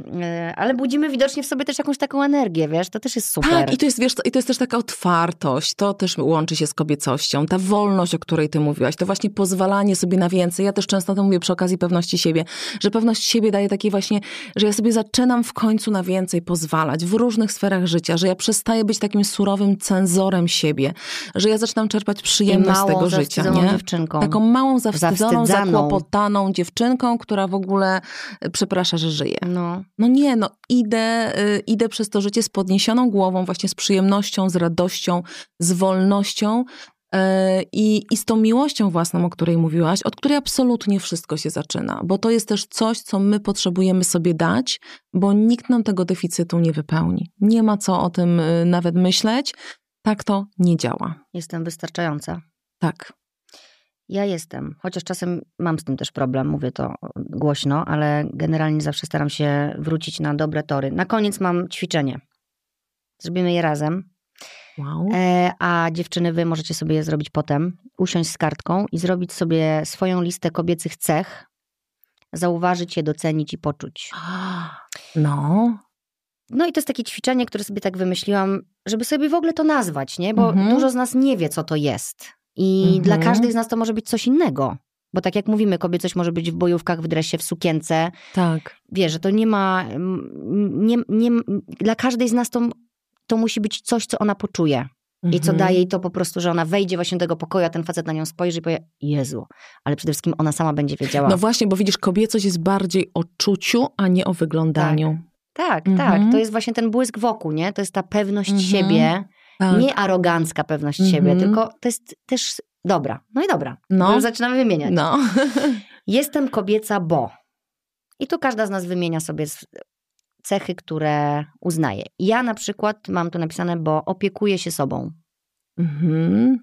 Ale budzimy widocznie w sobie też jakąś taką energię, wiesz? To też jest super. Tak, i to jest, wiesz, i to jest też taka otwartość, to też łączy się z kobiecością, ta wolność, o której ty mówiłaś, to właśnie pozwalanie sobie na więcej. Ja też często to mówię przy okazji pewności siebie, że pewność siebie daje takie właśnie, że ja sobie zaczynam w końcu na więcej pozwalać w różnych sferach życia, że ja przestaję być takim surowym cenzorem siebie, że ja zaczynam czerpać przyjemność z tego życia, nie? dziewczynką. Taką małą, zawstydzoną, Zawstydzaną. zakłopotaną dziewczynką, która w ogóle e, przeprasza, że żyje. No. No nie, no idę, y, idę przez to życie z podniesioną głową, właśnie z przyjemnością, z radością, z wolnością y, i, i z tą miłością własną, o której mówiłaś, od której absolutnie wszystko się zaczyna, bo to jest też coś, co my potrzebujemy sobie dać, bo nikt nam tego deficytu nie wypełni. Nie ma co o tym y, nawet myśleć. Tak to nie działa. Jestem wystarczająca. Tak. Ja jestem, chociaż czasem mam z tym też problem, mówię to głośno, ale generalnie zawsze staram się wrócić na dobre tory. Na koniec mam ćwiczenie. Zrobimy je razem, Wow. e, a dziewczyny, wy możecie sobie je zrobić potem. Usiąść z kartką i zrobić sobie swoją listę kobiecych cech, zauważyć je, docenić i poczuć. No. No i to jest takie ćwiczenie, które sobie tak wymyśliłam, żeby sobie w ogóle to nazwać, nie? Bo Mhm. dużo z nas nie wie, co to jest. I Mhm. dla każdej z nas to może być coś innego. Bo tak jak mówimy, kobiecość może być w bojówkach, w dresie, w sukience. Tak. Wiesz, że to nie ma... Nie, nie, dla każdej z nas to, to musi być coś, co ona poczuje. I co Mhm. daje jej to po prostu, że ona wejdzie właśnie do tego pokoju, a ten facet na nią spojrzy i powie, Jezu. Ale przede wszystkim ona sama będzie wiedziała. No właśnie, bo widzisz, kobiecość jest bardziej o czuciu, a nie o wyglądaniu. tak, Mhm. tak. To jest właśnie ten błysk wokół, nie? To jest ta pewność Mhm. siebie. Tak. Nie arogancka pewność Mhm. siebie, tylko to jest też dobra. No i dobra. No. Już zaczynamy wymieniać. No. Jestem kobieca, bo. I tu każda z nas wymienia sobie cechy, które uznaje. Ja na przykład mam tu napisane, bo opiekuję się sobą. Mhm.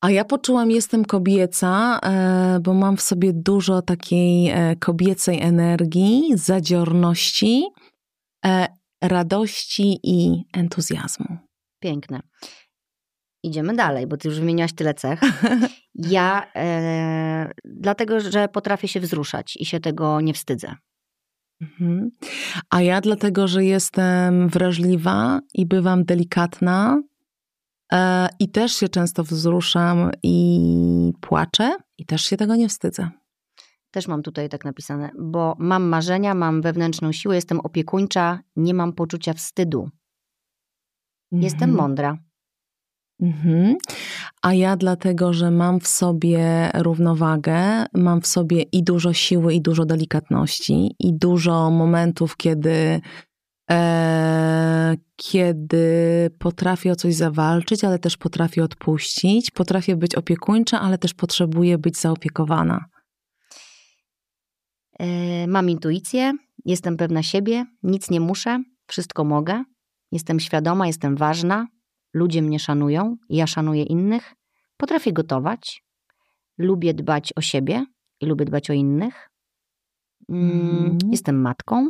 A ja poczułam, jestem kobieca, e, bo mam w sobie dużo takiej e, kobiecej energii, zadziorności, e, radości i entuzjazmu. Piękne. Idziemy dalej, bo ty już wymieniałaś tyle cech. Ja e, dlatego, że potrafię się wzruszać i się tego nie wstydzę. Mhm. A ja dlatego, że jestem wrażliwa i bywam delikatna e, i też się często wzruszam i płaczę i też się tego nie wstydzę. Też mam tutaj tak napisane, bo mam marzenia, mam wewnętrzną siłę, jestem opiekuńcza, nie mam poczucia wstydu. Jestem Mhm. mądra. Mhm. A ja dlatego, że mam w sobie równowagę, mam w sobie i dużo siły, i dużo delikatności, i dużo momentów, kiedy, e, kiedy potrafię o coś zawalczyć, ale też potrafię odpuścić. Potrafię być opiekuńcza, ale też potrzebuję być zaopiekowana. E, Mam intuicję, jestem pewna siebie, nic nie muszę, wszystko mogę. Jestem świadoma, jestem ważna, ludzie mnie szanują, ja szanuję innych. Potrafię gotować, lubię dbać o siebie i lubię dbać o innych. Mm, Mhm. Jestem matką.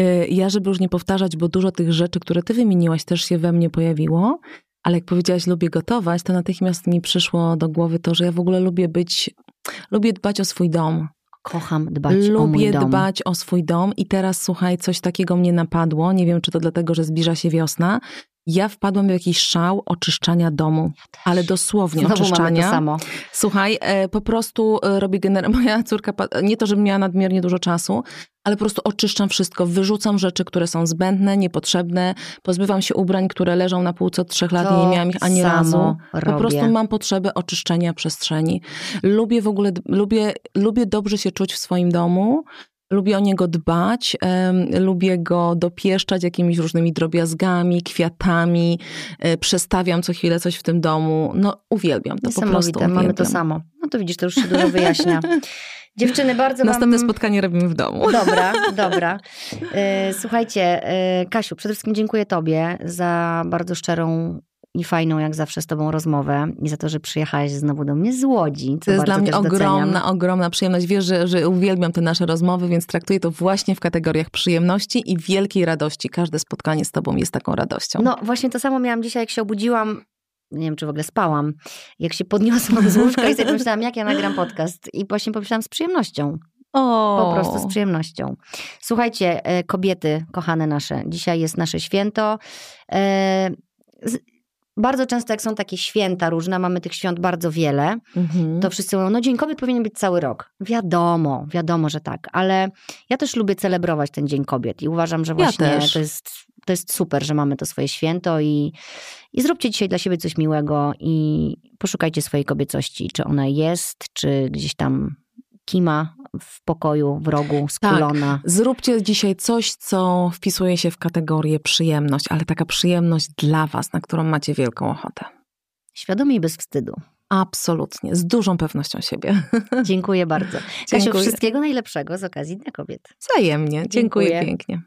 Y, Ja, żeby już nie powtarzać, bo dużo tych rzeczy, które ty wymieniłaś, też się we mnie pojawiło, ale jak powiedziałaś, lubię gotować, to natychmiast mi przyszło do głowy to, że ja w ogóle lubię być, lubię dbać o swój dom. Kocham dbać o mój lubię dom. dbać o swój dom i teraz słuchaj, coś takiego mnie napadło. Nie wiem, czy to dlatego, że zbliża się wiosna. Ja wpadłam w jakiś szał oczyszczania domu, ale dosłownie Znowu oczyszczania. to samo. Słuchaj, e, po prostu e, robię gener... Moja córka, nie to, żebym miała nadmiernie dużo czasu, ale po prostu oczyszczam wszystko. Wyrzucam rzeczy, które są zbędne, niepotrzebne. Pozbywam się ubrań, które leżą na półce od trzech lat i nie To miałam ich ani razu. Po robię. prostu mam potrzebę oczyszczenia przestrzeni. Lubię w ogóle, lubię, lubię dobrze się czuć w swoim domu. Lubię o niego dbać, lubię go dopieszczać jakimiś różnymi drobiazgami, kwiatami, e, przestawiam co chwilę coś w tym domu. No, uwielbiam to po prostu. Niesamowite, mamy uwielbiam. to samo. No to widzisz, to już się dużo wyjaśnia. Dziewczyny, bardzo Następne wam... spotkanie robimy w domu. Dobra, dobra. E, Słuchajcie, e, Kasiu, przede wszystkim dziękuję Tobie za bardzo szczerą i fajną, jak zawsze, z Tobą rozmowę i za to, że przyjechałaś znowu do mnie z Łodzi. To jest dla mnie też doceniam. ogromna, ogromna przyjemność. Wiesz, że, że uwielbiam te nasze rozmowy, więc traktuję to właśnie w kategoriach przyjemności i wielkiej radości. Każde spotkanie z tobą jest taką radością. No właśnie to samo miałam dzisiaj, jak się obudziłam. Nie wiem, czy w ogóle spałam. Jak się podniosłam z łóżka i sobie pomyślałam, jak ja nagram podcast. I właśnie pomyślałam z przyjemnością. o, Po prostu z przyjemnością. Słuchajcie, e, kobiety, kochane nasze, dzisiaj jest nasze święto. Bardzo często, jak są takie święta różne, mamy tych świąt bardzo wiele, Mhm. to wszyscy mówią, no Dzień Kobiet powinien być cały rok. Wiadomo, wiadomo, że tak, ale ja też lubię celebrować ten Dzień Kobiet i uważam, że Ja właśnie też. to, jest, to jest super, że mamy to swoje święto i, i zróbcie dzisiaj dla siebie coś miłego i poszukajcie swojej kobiecości, czy ona jest, czy gdzieś tam kima w pokoju, w rogu, skulona. Zróbcie dzisiaj coś, co wpisuje się w kategorię przyjemność, ale taka przyjemność dla was, na którą macie wielką ochotę. Świadomie i bez wstydu. Absolutnie, z dużą pewnością siebie. Dziękuję bardzo. Kasiu, Dziękuję. wszystkiego najlepszego z okazji Dnia Kobiet. Wzajemnie. Dziękuję Dziękuję. pięknie.